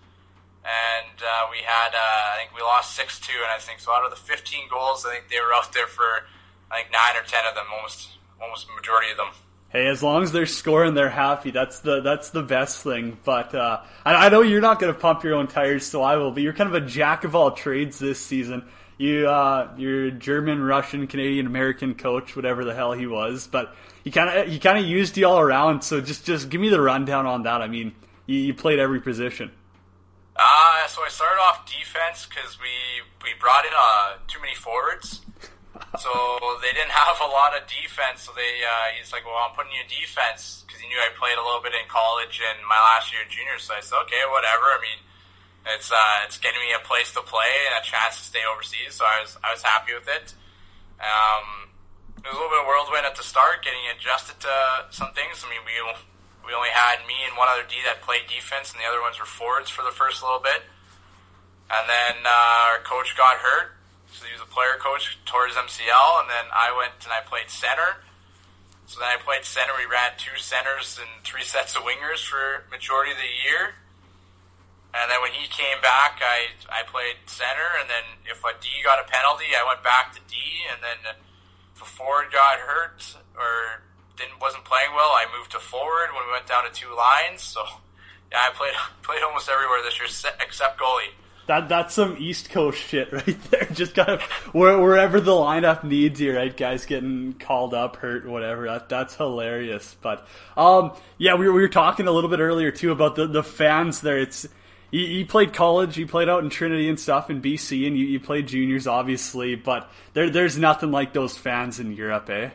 and uh, we had uh, I think we lost six two, and I think so out of the 15 goals, I think they were out there for I think nine or ten of them, almost almost majority of them. Hey, as long as they're scoring, they're happy. That's the that's the best thing. But uh, I, I know you're not going to pump your own tires, so I will. But you're kind of a jack of all trades this season. You uh, you're German, Russian, Canadian, American coach, whatever the hell he was. But he kind of he kind of used you all around. So just just give me the rundown on that. I mean, you, you played every position. Uh, so I started off defense because we we brought in uh, too many forwards. so they didn't have a lot of defense. So they uh, he's like, well, I'm putting you in defense because he knew I played a little bit in college and my last year in junior. So I said, okay, whatever. I mean, it's uh, it's getting me a place to play and a chance to stay overseas. So I was I was happy with it. Um, it was a little bit of whirlwind at the start, getting adjusted to some things. I mean, we we only had me and one other D that played defense, and the other ones were forwards for the first little bit. And then uh, our coach got hurt, so he was a player coach, tore his MCL, and then I went and I played center. So then I played center. We ran two centers and three sets of wingers for majority of the year. And then when he came back, I I played center, and then if a D got a penalty, I went back to D, and then if a forward got hurt or didn't wasn't playing well, I moved to forward when we went down to two lines. So yeah, I played played almost everywhere this year except goalie. That that's some East Coast shit right there. Just kind of where, wherever the lineup needs you, right? Guys getting called up, hurt, whatever. That that's hilarious. But um, yeah, we were, we were talking a little bit earlier too about the the fans there. It's you, you played college, you played out in Trinity and stuff in BC, and you, you played juniors obviously. But there there's nothing like those fans in Europe, eh?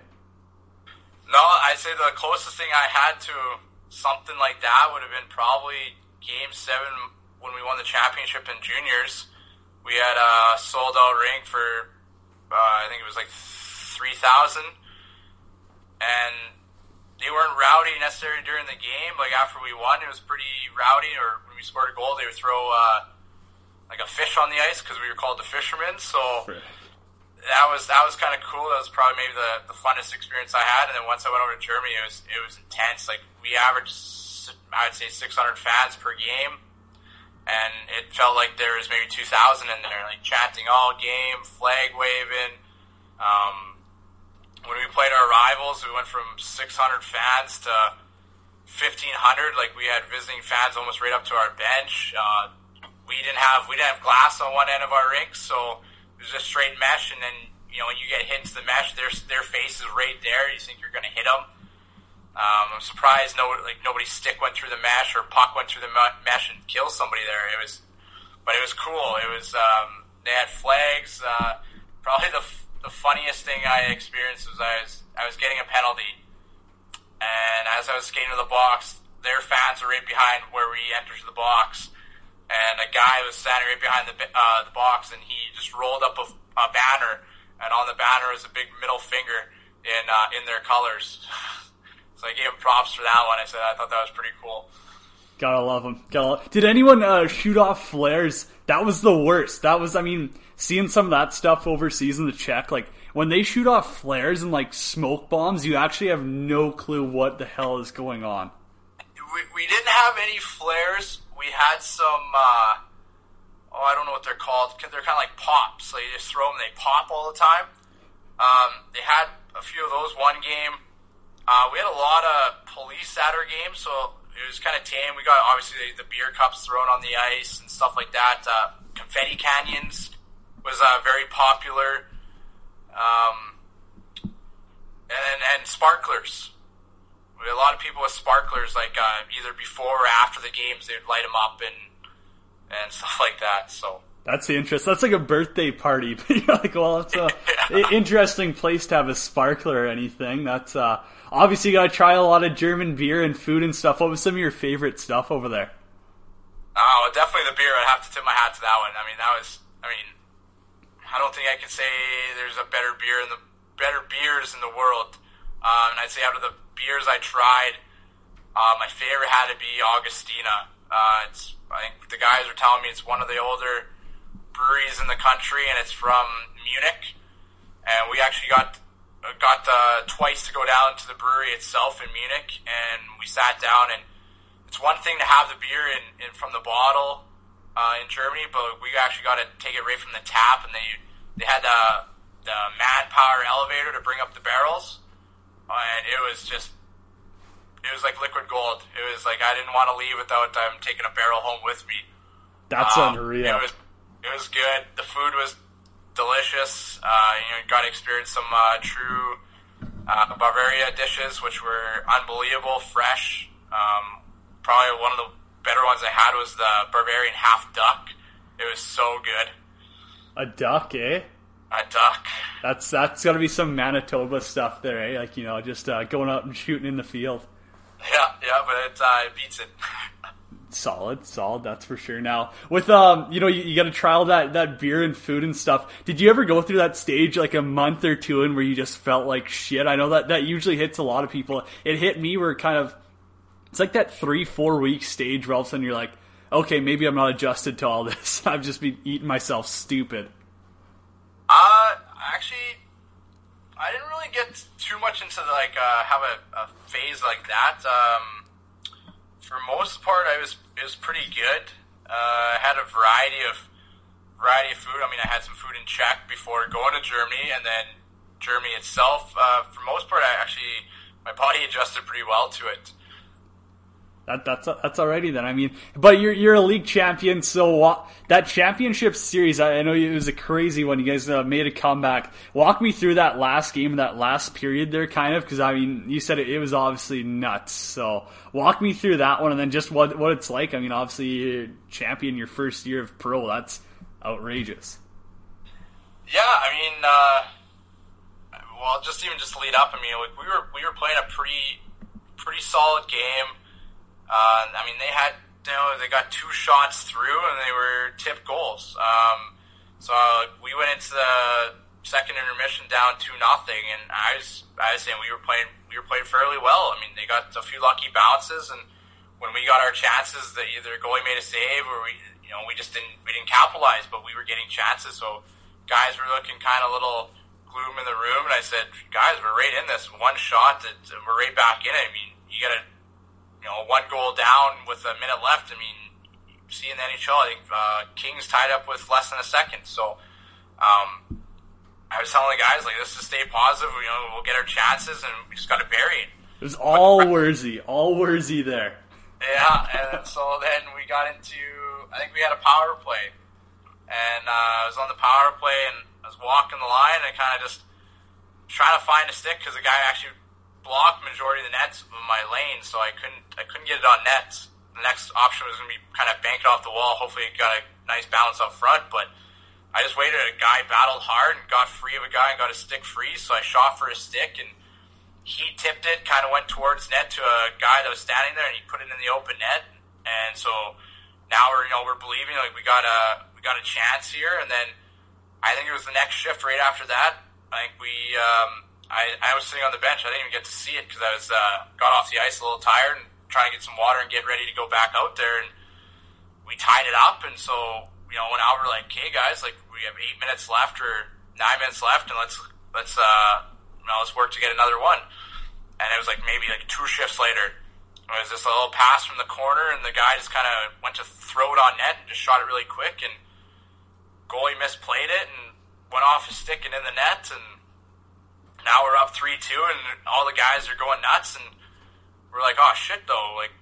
No, I'd say the closest thing I had to something like that would have been probably Game Seven when we won the championship in juniors. We had a sold out rink for uh, I think it was like three thousand, and they weren't rowdy necessarily during the game. Like after we won, it was pretty rowdy. Or when we scored a goal, they would throw uh, like a fish on the ice because we were called the fishermen. So that was that was kind of cool. That was probably maybe the, the funnest experience I had. And then once I went over to Germany, it was it was intense. Like we averaged, I'd say, 600 fans per game, and it felt like there was maybe 2,000 in there, like chanting all game, flag waving. Um, when we played our rivals, we went from 600 fans to 1,500. Like we had visiting fans almost right up to our bench. Uh, we didn't have we didn't have glass on one end of our rink, so was just straight mesh, and then you know when you get hit into the mesh, their their face is right there. You think you're going to hit them. Um, I'm surprised no like nobody's stick went through the mesh or puck went through the mesh and killed somebody there. It was, but it was cool. It was um, they had flags. Uh, probably the the funniest thing I experienced was I was I was getting a penalty, and as I was skating to the box, their fans were right behind where we entered the box, and a guy was standing right behind the uh, the box, and he just rolled up a, a banner, and on the banner was a big middle finger in uh, in their colors. so I gave him props for that one. I said I thought that was pretty cool. Gotta love them. Gotta love- Did anyone uh, shoot off flares? That was the worst. That was, I mean, seeing some of that stuff overseas in the Czech, like when they shoot off flares and like smoke bombs, you actually have no clue what the hell is going on. we, we didn't have any flares. We had some, uh, oh, I don't know what they're called. They're kind of like pops. So you just throw them, they pop all the time. Um, they had a few of those one game. Uh, we had a lot of police at our game, so it was kind of tame. We got obviously the, the beer cups thrown on the ice and stuff like that. Uh, confetti canyons was uh, very popular. Um, and and sparklers. A lot of people with sparklers, like uh, either before or after the games, they'd light them up and and stuff like that. So That's the interest. That's like a birthday party. But you're like, well, it's a i- interesting place to have a sparkler or anything. That's uh, obviously you gotta try a lot of German beer and food and stuff. What was some of your favorite stuff over there? Oh, definitely the beer. I'd have to tip my hat to that one. I mean, that was. I mean, I don't think I could say there's a better beer in the better beers in the world. Um, and I'd say out of the beers I tried, uh, my favorite had to be Augustiner. Uh, it's. I think the guys were telling me it's one of the older breweries in the country, and it's from Munich. And we actually got got uh, twice to go down to the brewery itself in Munich, and we sat down and it's one thing to have the beer in, in from the bottle uh, in Germany, but we actually got to take it right from the tap, and they they had the the manpower elevator to bring up the barrels, and it was just it was like liquid gold. It was like I didn't want to leave without um, taking a barrel home with me. That's Um, unreal. It was it was good. The food was delicious. Uh, you know, got to experience some uh, true uh, Bavaria dishes, which were unbelievable, fresh. Um, probably one of the better ones I had was the Bavarian half duck. It was so good. a duck, eh? A duck. That's that's gotta be some Manitoba stuff there, eh? Like you know, just uh, going out and shooting in the field. Yeah, yeah, but it, uh, beats it. Solid, solid. That's for sure. Now, with um, you know, you, you got to try all that that beer and food and stuff. Did you ever go through that stage like a month or two in where you just felt like shit? I know that that usually hits a lot of people. It hit me where kind of it's like that three four week stage where all of a sudden you're like, okay, maybe I'm not adjusted to all this. I've just been eating myself stupid. Uh, actually, I didn't really get too much into like uh, have a, a phase like that. Um, for most part, I was it was pretty good. Uh, I had a variety of variety of food. I mean, I had some food in Czech before going to Germany, and then Germany itself. Uh, for most part, I actually my body adjusted pretty well to it. That that's that's alrighty then. I mean, but you're you're a league champion, so that championship series, I, I know it was a crazy one. You guys uh, made a comeback. Walk me through that last game, that last period there, kind of, because I mean, you said it, it was obviously nuts. So walk me through that one, and then just what what it's like. I mean, obviously, you're champion your first year of pro. That's outrageous. Yeah, I mean, uh, well, just even just lead up, I mean, like we were we were playing a pretty pretty solid game. Uh, I mean, they had you know they got two shots through and they were tipped goals. Um, so uh, we went into the second intermission down two nothing, and I was I was saying we were playing we were playing fairly well. I mean, they got a few lucky bounces, and when we got our chances, that either goalie made a save or we you know we just didn't we didn't capitalize, but we were getting chances. So guys were looking kind of little gloom in the room, and I said, guys, we're right in this. One shot, that we're right back in it. I mean, you got to you know, one goal down with a minute left. I mean, seeing see in the NHL, I think uh, Kings tied up with less than a second. So, um, I was telling the guys like, let's just stay positive. You know, we'll get our chances, and we just got to bury it. It was all Wurzy, all Wurzy there. Yeah, and so then we got into. I think we had a power play, and uh, I was on the power play, and I was walking the line, and kind of just trying to find a stick because the guy actually blocked majority of the nets of my lane, so I couldn't I couldn't get it on nets. The next option was going to be kind of bank it off the wall. Hopefully, it got a nice balance up front, but I just waited. A guy battled hard and got free of a guy and got a stick free, so I shot for a stick and he tipped it, kind of went towards net to a guy that was standing there, and he put it in the open net. And so now we're you know we're believing like we got a we got a chance here, and then I think it was the next shift right after that. I think we um, I I was sitting on the bench. I didn't even get to see it because I was uh, got off the ice a little tired and trying to get some water and get ready to go back out there. And we tied it up, and so you know when Albert like, "Okay, guys, like we have eight minutes left or nine minutes left, and let's let's uh you know let's work to get another one." And it was like maybe like two shifts later. It was just a little pass from the corner, and the guy just kind of went to throw it on net and just shot it really quick, and goalie misplayed it and went off his stick and in the net, and now we're up three two, and all the guys are going nuts, and we're like, oh shit, though, like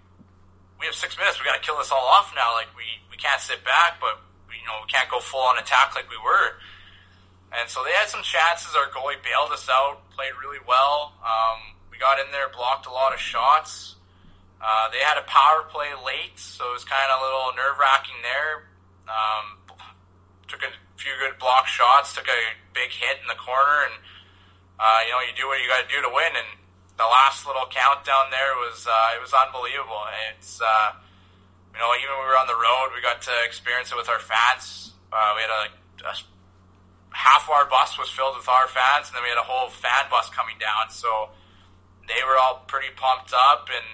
we have six minutes, we got to kill this all off now. Like we we can't sit back, but you know we can't go full on attack like we were. And so they had some chances. Our goalie bailed us out, played really well. Um, we got in there, blocked a lot of shots. Uh, they had a power play late, so it was kind of a little nerve wracking there. Um, took a few good block shots, took a big hit in the corner, and uh, you know you do what you got to do to win. And the last little countdown there was uh, it was unbelievable. It's uh, you know even when we were on the road, we got to experience it with our fans. Uh, we had a, a half our bus was filled with our fans, and then we had a whole fan bus coming down. So they were all pretty pumped up, and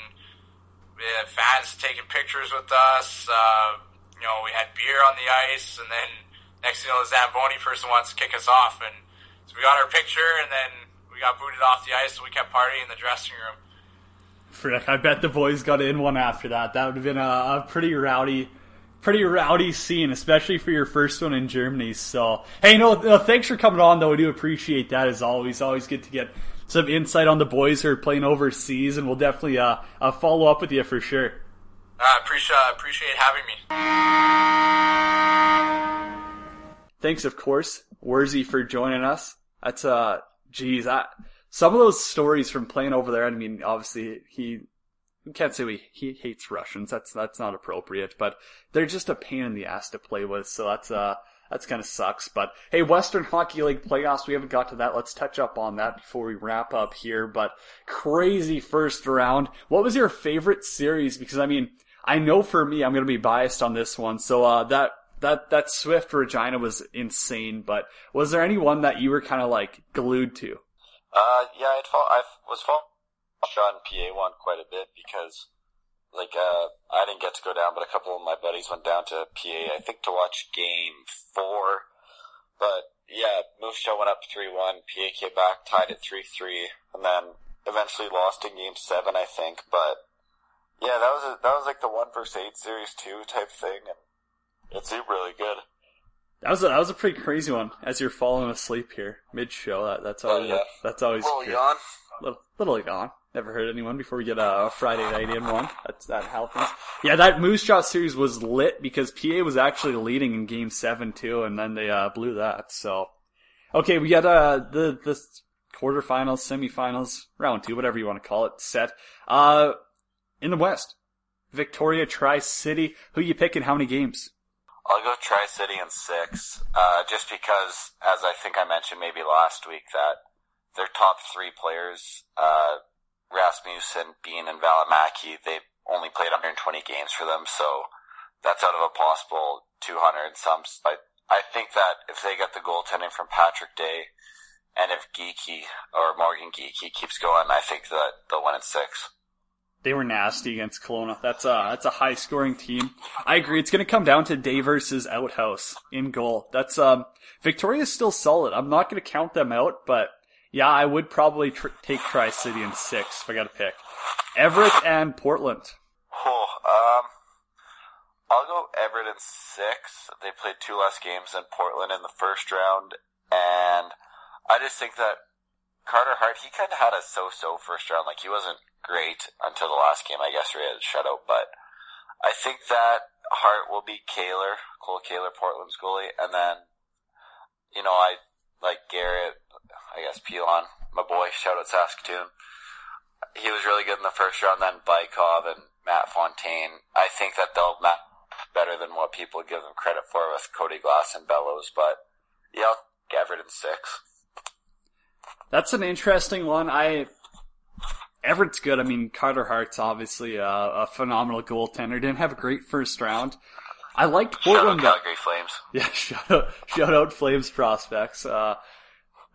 we had fans taking pictures with us. Uh, you know, we had beer on the ice, and then next thing you know, the Zamboni person wants to kick us off, and so we got our picture, and then we got booted off the ice, and we kept partying in the dressing room. Frick, I bet the boys got in one after that. That would have been a, a pretty rowdy, pretty rowdy scene, especially for your first one in Germany. So, hey, no, no, thanks for coming on, though. I do appreciate that as always. Always good to get some insight on the boys who are playing overseas, and we'll definitely uh, uh, follow up with you for sure. I uh, appreciate appreciate having me. Thanks, of course, Wurzy, for joining us. That's uh, geez, I, some of those stories from playing over there. I mean, obviously he we can't say we, he hates Russians. That's that's not appropriate, but they're just a pain in the ass to play with. So that's uh that's kind of sucks. But hey, Western Hockey League playoffs. We haven't got to that. Let's touch up on that before we wrap up here. But crazy first round. What was your favorite series? Because I mean, I know for me, I'm to be biased on this one. So uh, that that that Swift Regina was insane. But was there any one that you were kind of like glued to? Uh, yeah, I'd fall, I was following on PA one quite a bit because, like, uh, I didn't get to go down, but a couple of my buddies went down to PA, I think to watch game four. But yeah, Moose Jaw went up 3-1, PA came back, tied it 3-3, and then eventually lost in game seven, I think, but yeah, that was a, that was like the one versus eight series two type thing, and it seemed really good. That was a, that was a pretty crazy one. As you're falling asleep here mid show, that, that's always yeah. that's always Little good. yawn. little little yawn. Never heard anyone before we get a, a Friday night in one. That's that happens. Yeah, that Moose Jaw series was lit because PA was actually leading in Game Seven too, and then they uh, blew that. So, okay, we got uh the the quarterfinals, semifinals, round two, whatever you want to call it, set. Uh, in the West, Victoria Tri City. Who you picking? How many games? I'll go Tri City in six, uh, just because, as I think I mentioned maybe last week, that their top three players, uh, Rasmussen, Bean, and Valimaki, they only played 120 games for them, so that's out of a possible 200 some. I, I think that if they get the goaltending from Patrick Day, and if Geekie or Morgan Geekie keeps going, I think that they'll win in six. They were nasty against Kelowna. That's a that's a high scoring team. I agree. It's going to come down to Day versus Outhouse in goal. That's um Victoria's still solid. I'm not going to count them out, but yeah, I would probably tr- take Tri City in six if I got to pick. Everett and Portland. Oh, um, I'll go Everett in six. They played two less games than Portland in the first round, and I just think that Carter Hart, he kind of had a so-so first round. Like he wasn't great until the last game, I guess, where he had a shutout. But I think that Hart will beat Kehler, Cole Kehler, Portland's goalie, and then, you know, I like Garrett, I guess Pilon, my boy, shout out Saskatoon. he was really good in the first round. Then Bajkov and Matt Fonteyne. I think that they'll match better than what people give them credit for with Cody Glass and Bellows. But yeah, I'll six. That's an interesting one. I Everett's good. I mean, Carter Hart's obviously a, a phenomenal goaltender. Didn't have a great first round. I liked Shout out Portland. Calgary Flames. Yeah, shout out, shout out Flames prospects. Uh,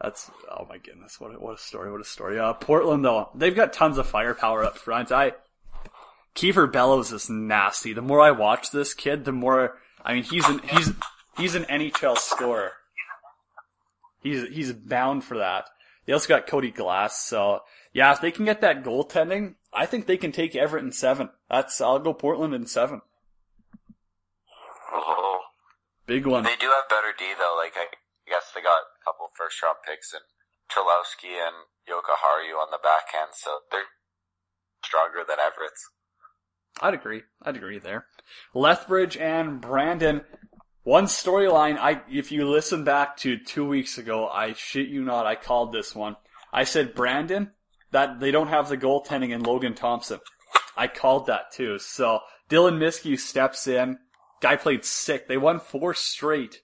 that's oh my goodness, what a, what a story, what a story. Uh, Portland though, they've got tons of firepower up front. I Kieffer Bellows is nasty. The more I watch this kid, the more I mean he's an he's he's an NHL scorer. He's he's bound for that. They also got Cody Glass, so yeah, if they can get that goaltending, I think they can take Everett in seven. That's I'll go Portland in seven. Oh. Big one. They do have better D though. Like I guess they got a couple first round picks and Cholowski and Jokiharju on the back end, so they're stronger than Everett's. I'd agree. I'd agree there. Lethbridge and Brandon. One storyline. I, if you listen back to two weeks ago, I shit you not, I called this one. I said Brandon that they don't have the goaltending in Logan Thompson. I called that too. So Dylan Myskiw steps in. Guy played sick. They won four straight.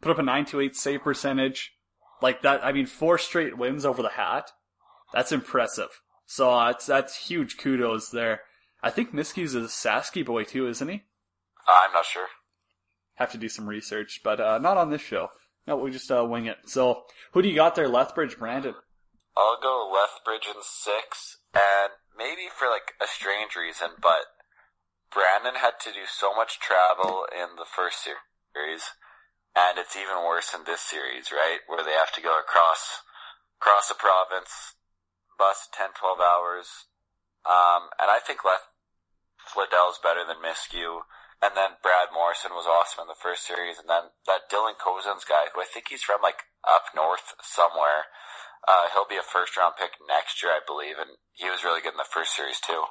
Put up a 928 save percentage. Like that, I mean, four straight wins over the hat. That's impressive. So uh, that's, huge kudos there. I think Myskiw's a Sasky boy too, isn't he? I'm not sure. Have to do some research, but uh, not on this show. No, we just uh, wing it. So, who do you got there? Lethbridge, Brandon. I'll go Lethbridge in six, and maybe for like a strange reason, but Brandon had to do so much travel in the first series, and it's even worse in this series, right? Where they have to go across across the province, bus 10, 12 hours, um, and I think Leth Liddell's better than Myskiw. And then Brad Morrison was awesome in the first series, and then that Dylan Cozens guy, who I think he's from like up north somewhere. Uh, he'll be a first round pick next year, I believe, and he was really good in the first series too.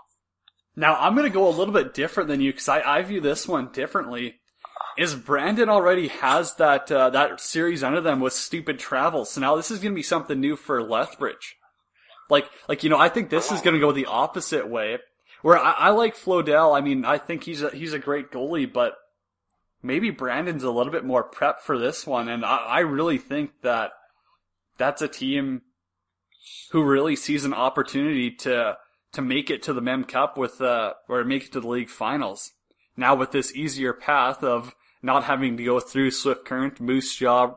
Now, I'm going to go a little bit different than you because I, I view this one differently. Is Brandon already has that uh, that series under them with stupid travel? So now this is going to be something new for Lethbridge. Like, like you know, I think this is going to go the opposite way. Where I, I like Flodell. I mean, I think he's a, he's a great goalie, but maybe Brandon's a little bit more prepped for this one, and I, I really think that that's a team who really sees an opportunity to to make it to the Mem Cup with uh or make it to the league finals. Now with this easier path of not having to go through Swift Current, Moose Jaw,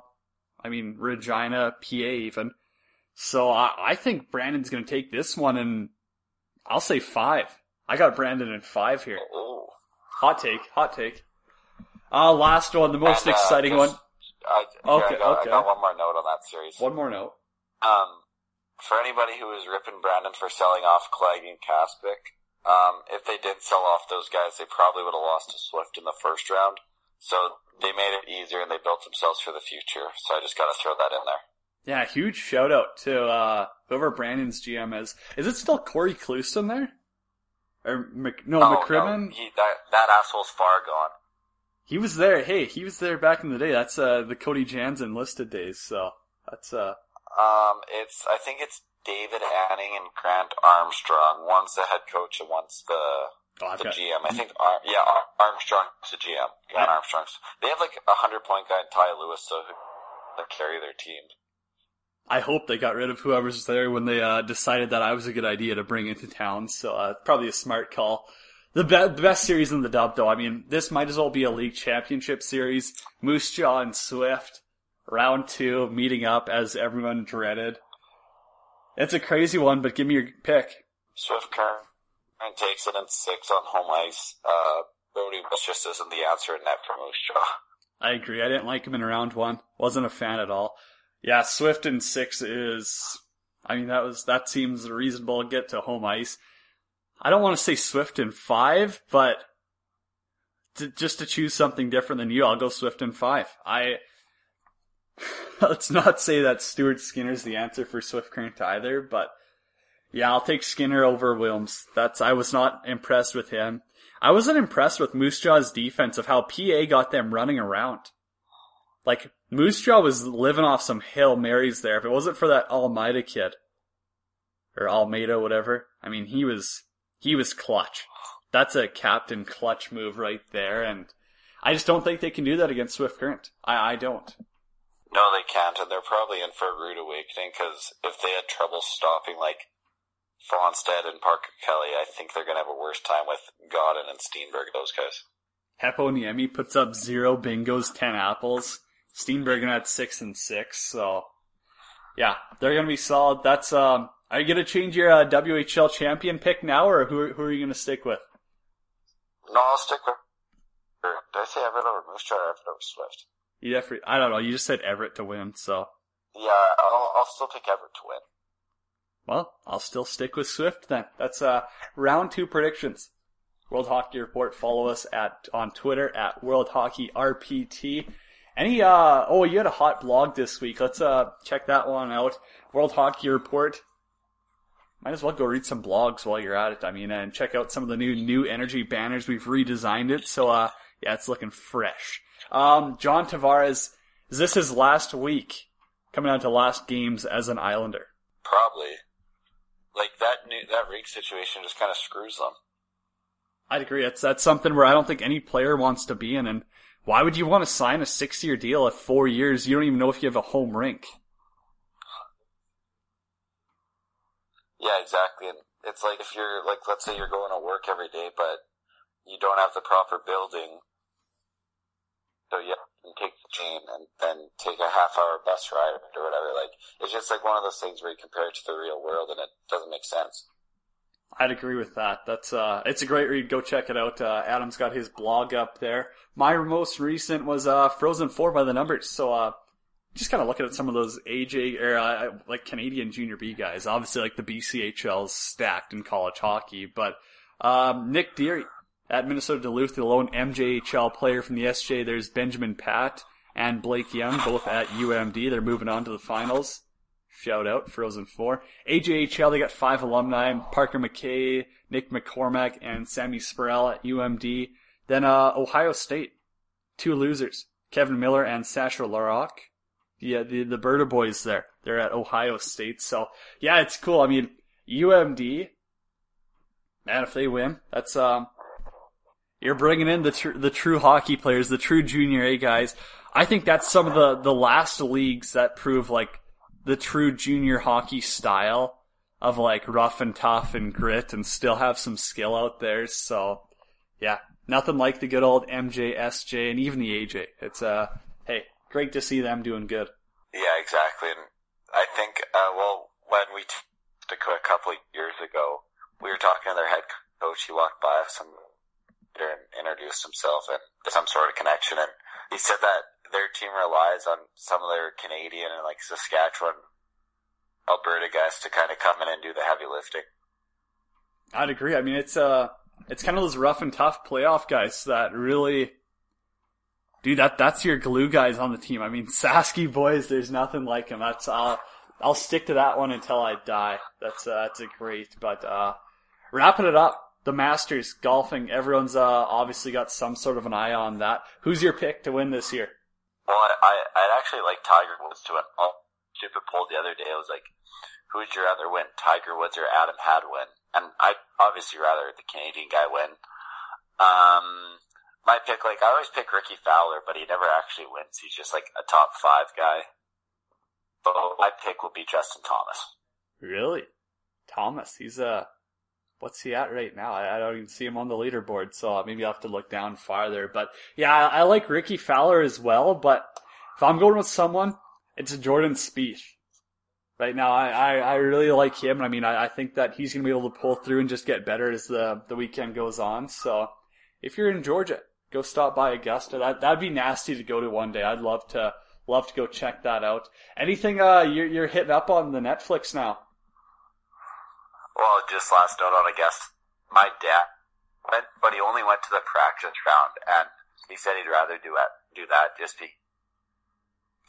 I mean Regina, PA even. So I, I think Brandon's gonna take this one and I'll say five. I got Brandon in five here. Ooh. Hot take, hot take. Uh last one, the most And, uh, exciting just- one. I, Okay, I, got, okay. I got one more note on that series. One more note. Um, for anybody who is ripping Brandon for selling off Clague and Kaspick, um, if they did sell off those guys, they probably would have lost to Swift in the first round. So they made it easier and they built themselves for the future. So I just got to throw that in there. Yeah, huge shout out to uh whoever Brandon's GM is. Is it still Cory Clouston there? Or Mc, no, Oh, McCrimmon? no, he, that that asshole's far gone. He was there. Hey, he was there back in the day. That's uh the Cody Jans enlisted days. So that's uh Um, it's I think it's David Anning and Grant Armstrong. One's the head coach and one's the oh, the got, GM. I think Ar- yeah, Ar- Armstrong's the GM. Grant I- Armstrong's. They have like a hundred point guy, Ty Lewis, so who that carry their team. I hope they got rid of whoever's there when they uh decided that I was a good idea to bring into town. So uh, probably a smart call. The, be- the best series in the dub, though. I mean, this might as well be a league championship series. Moose Jaw and Swift, round two, meeting up as everyone dreaded. It's a crazy one, but give me your pick. Swift Current takes it in six on home ice. Uh, Brody just isn't the answer in net for Moose Jaw. I agree. I didn't like him in round one. Wasn't a fan at all. Yeah, Swift and six is. I mean, that was that seems a reasonable. Get to home ice. I don't want to say Swift and five, but to, just to choose something different than you, I'll go Swift and five. I let's not say that Stuart Skinner's the answer for Swift Current either, but yeah, I'll take Skinner over Willms. That's I was not impressed with him. I wasn't impressed with Moose Jaw's defense of how PA got them running around. Like Moose Jaw was living off some hail marys there. If it wasn't for that Almeida kid, or Almeida, whatever. I mean, he was he was clutch. That's a captain clutch move right there, and I just don't think they can do that against Swift Current. I, I don't. No, they can't, and they're probably in for a rude awakening because if they had trouble stopping like Fonstad and Parker Kelly, I think they're gonna have a worse time with Gawdin and Steenberg. Those guys. Heponiemi puts up zero bingos, ten apples. Steenbergen at six and six, so yeah, they're gonna be solid. That's um. Are you gonna change your uh, WHL champion pick now, or who who are you gonna stick with? No, I'll stick with. Did I say Everett over Moose Jaw or Everett over Swift? You definitely, I don't know. You just said Everett to win, so Yeah, I'll, I'll still pick Everett to win. well, I'll still stick with Swift then. That's uh round two predictions. World Hockey Report. Follow us at on Twitter at World Hockey RPT. Any uh oh you had a hot blog this week. Let's uh check that one out. World Hockey Report. Might as well go read some blogs while you're at it. I mean, and check out some of the new new energy banners. We've redesigned it, so uh yeah, it's looking fresh. Um, John Tavares, is this his last week? Coming down to last games as an Islander. Probably. Like that new that rig situation just kind of screws them. I'd agree. It's that's something where I don't think any player wants to be in. And why would you want to sign a six-year deal at four years? You don't even know if you have a home rink. Yeah, exactly. And it's like if you're like, let's say you're going to work every day, but you don't have the proper building, so you can take the train and then take a half hour bus ride or whatever. Like it's just like one of those things where you compare it to the real world and it doesn't make sense. I'd agree with that. That's uh, it's a great read. Go check it out. Uh, Adam's got his blog up there. My most recent was uh, Frozen Four by the numbers. So uh, just kind of looking at some of those AJ or uh, like Canadian Junior B guys. Obviously, like the BCHL's stacked in college hockey, but um, Nick Deary at Minnesota Duluth, the lone MJHL player from the SJ. There's Benjamin Pat and Blake Young, both at UMD. They're moving on to the finals. Shout out, Frozen Four. AJHL, they got five alumni, Parker McKay, Nick McCormack, and Sammy Spurrell at UMD. Then, uh, Ohio State. Two losers. Kevin Miller and Sasha Larocque. Yeah, the, the Berta boys there. They're at Ohio State. So, yeah, it's cool. I mean, UMD, man, if they win, that's, um, you're bringing in the tr- the true hockey players, the true junior A guys. I think that's some of the the last leagues that prove like the true junior hockey style of like rough and tough and grit and still have some skill out there. So yeah, nothing like the good old MJ, SJ, and even the AJ. It's uh, hey, great to see them doing good. Yeah, exactly. And I think, uh, well, when we t- a couple of years ago, we were talking to their head coach. He walked by us and introduced himself and some sort of connection. And he said that their team relies on some of their Canadian and like Saskatchewan, Alberta guys to kind of come in and do the heavy lifting. I'd agree. I mean, it's uh, it's kind of those rough and tough playoff guys that really, dude. That that's your glue guys on the team. I mean, Sasky boys. There's nothing like him. That's uh, I'll stick to that one until I die. That's uh, that's a great. But uh, wrapping it up, the Masters golfing. Everyone's uh obviously got some sort of an eye on that. Who's your pick to win this year? Well, I, I I'd actually like Tiger Woods to win. Oh, stupid poll the other day. It was like, who would you rather win, Tiger Woods or Adam Hadwin? And I'd obviously rather the Canadian guy win. Um, my pick, like I always pick Rickie Fowler, but he never actually wins. He's just like a top five guy. But my pick will be Justin Thomas. Really, Thomas? He's uh, what's he at right now? I, I don't even see him on the leaderboard, so maybe I'll have to look down farther. But yeah, I, I like Rickie Fowler as well. But if I'm going with someone, it's Jordan Spieth. Right now, I, I, I really like him. I mean, I, I think that he's going to be able to pull through and just get better as the, the weekend goes on. So if you're in Georgia, go stop by Augusta. That, that'd be nasty to go to one day. I'd love to, love to go check that out. Anything, uh, you're, you're hitting up on the Netflix now? Well, just last note on a guest, my dad went, but he only went to the practice round, and he said he'd rather do that, do that just be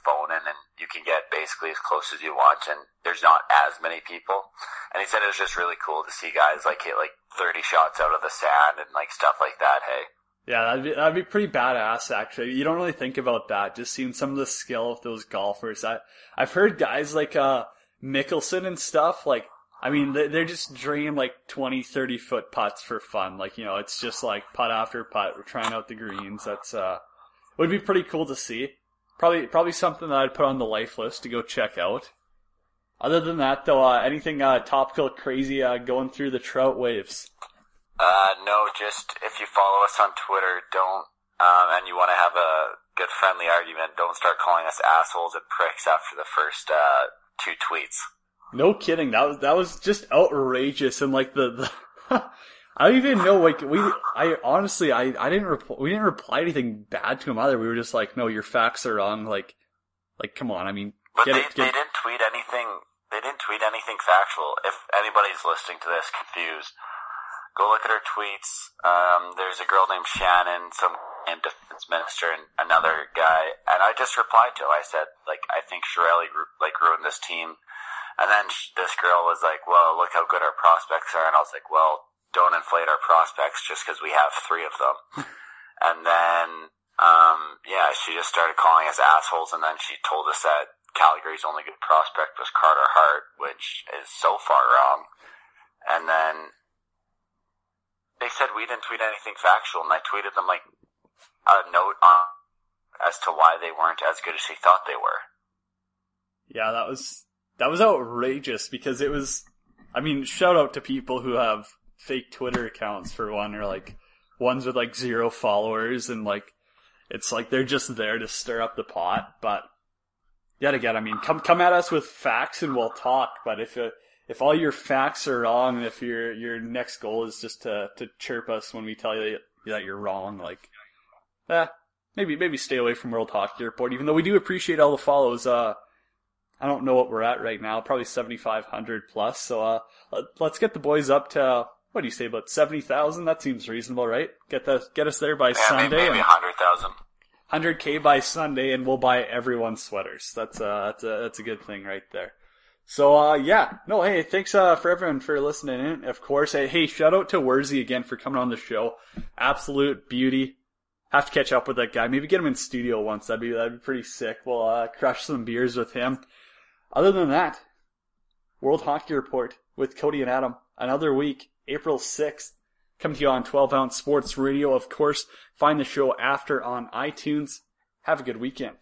phone in, and you can get basically as close as you want, and there's not as many people. And he said it was just really cool to see guys like hit like 30 shots out of the sand and like stuff like that. Hey. Yeah, that'd be, that'd be pretty badass actually. You don't really think about that, just seeing some of the skill of those golfers. I, I've heard guys like, uh, Mickelson and stuff, like, I mean, they- they're just draining like 20, 30 foot putts for fun. Like, you know, it's just like putt after putt. We're trying out the greens. That's, uh, would be pretty cool to see. Probably, probably something that I'd put on the life list to go check out. Other than that, though, uh, anything, uh, topical, crazy, uh, going through the trout waves? Uh, no, just if you follow us on Twitter, don't, um, and you want to have a good friendly argument, don't start calling us assholes and pricks after the first, uh, two tweets. No kidding. That was that was just outrageous, and like the, the I don't even know. Like we, I honestly, I I didn't reply. We didn't reply anything bad to him either. We were just like, no, your facts are wrong. Like, like come on. I mean, But they, it. they didn't tweet anything. They didn't tweet anything factual. If anybody's listening to this confused, go look at her tweets. Um, there's a girl named Shannon, some named defense minister, and another guy. And I just replied to. Her. I said, like, I think Chiarelli like ruined this team. And then sh- this girl was like, "Well, look how good our prospects are." And I was like, "Well, don't inflate our prospects just because we have three of them." and then, um, yeah, she just started calling us assholes, and then she told us that Calgary's only good prospect was Carter Hart, which is so far wrong. And then they said we didn't tweet anything factual, and I tweeted them like a note on as to why they weren't as good as she thought they were. yeah, that was that was outrageous because it was. I mean, shout out to people who have fake Twitter accounts for one, or like ones with like zero followers, and like it's like they're just there to stir up the pot. But yet again, I mean, come come at us with facts and we'll talk. But if uh, if all your facts are wrong, and if your your next goal is just to to chirp us when we tell you that you're wrong, like, eh, maybe maybe stay away from World Hockey Report. Even though we do appreciate all the follows. Uh, I don't know what we're at right now, probably 7,500 plus. So, uh, let- let's get the boys up to, what do you say, about 70,000? That seems reasonable, right? Get the, get us there by Yeah, Sunday. maybe, maybe hundred thousand. 100k by Sunday, and we'll buy everyone sweaters. That's uh, that's a that's a good thing right there. So uh, yeah, no, hey, thanks uh for everyone for listening in. Of course, hey, hey, shout out to Wurzy again for coming on the show. Absolute beauty. Have to catch up with that guy. Maybe get him in studio once. That'd be that'd be pretty sick. We'll uh, crush some beers with him. Other than that, World Hockey Report with Cody and Adam. Another week, April 6th. Come to you on 12 ounce sports radio. Of course, find the show after on iTunes. Have a good weekend.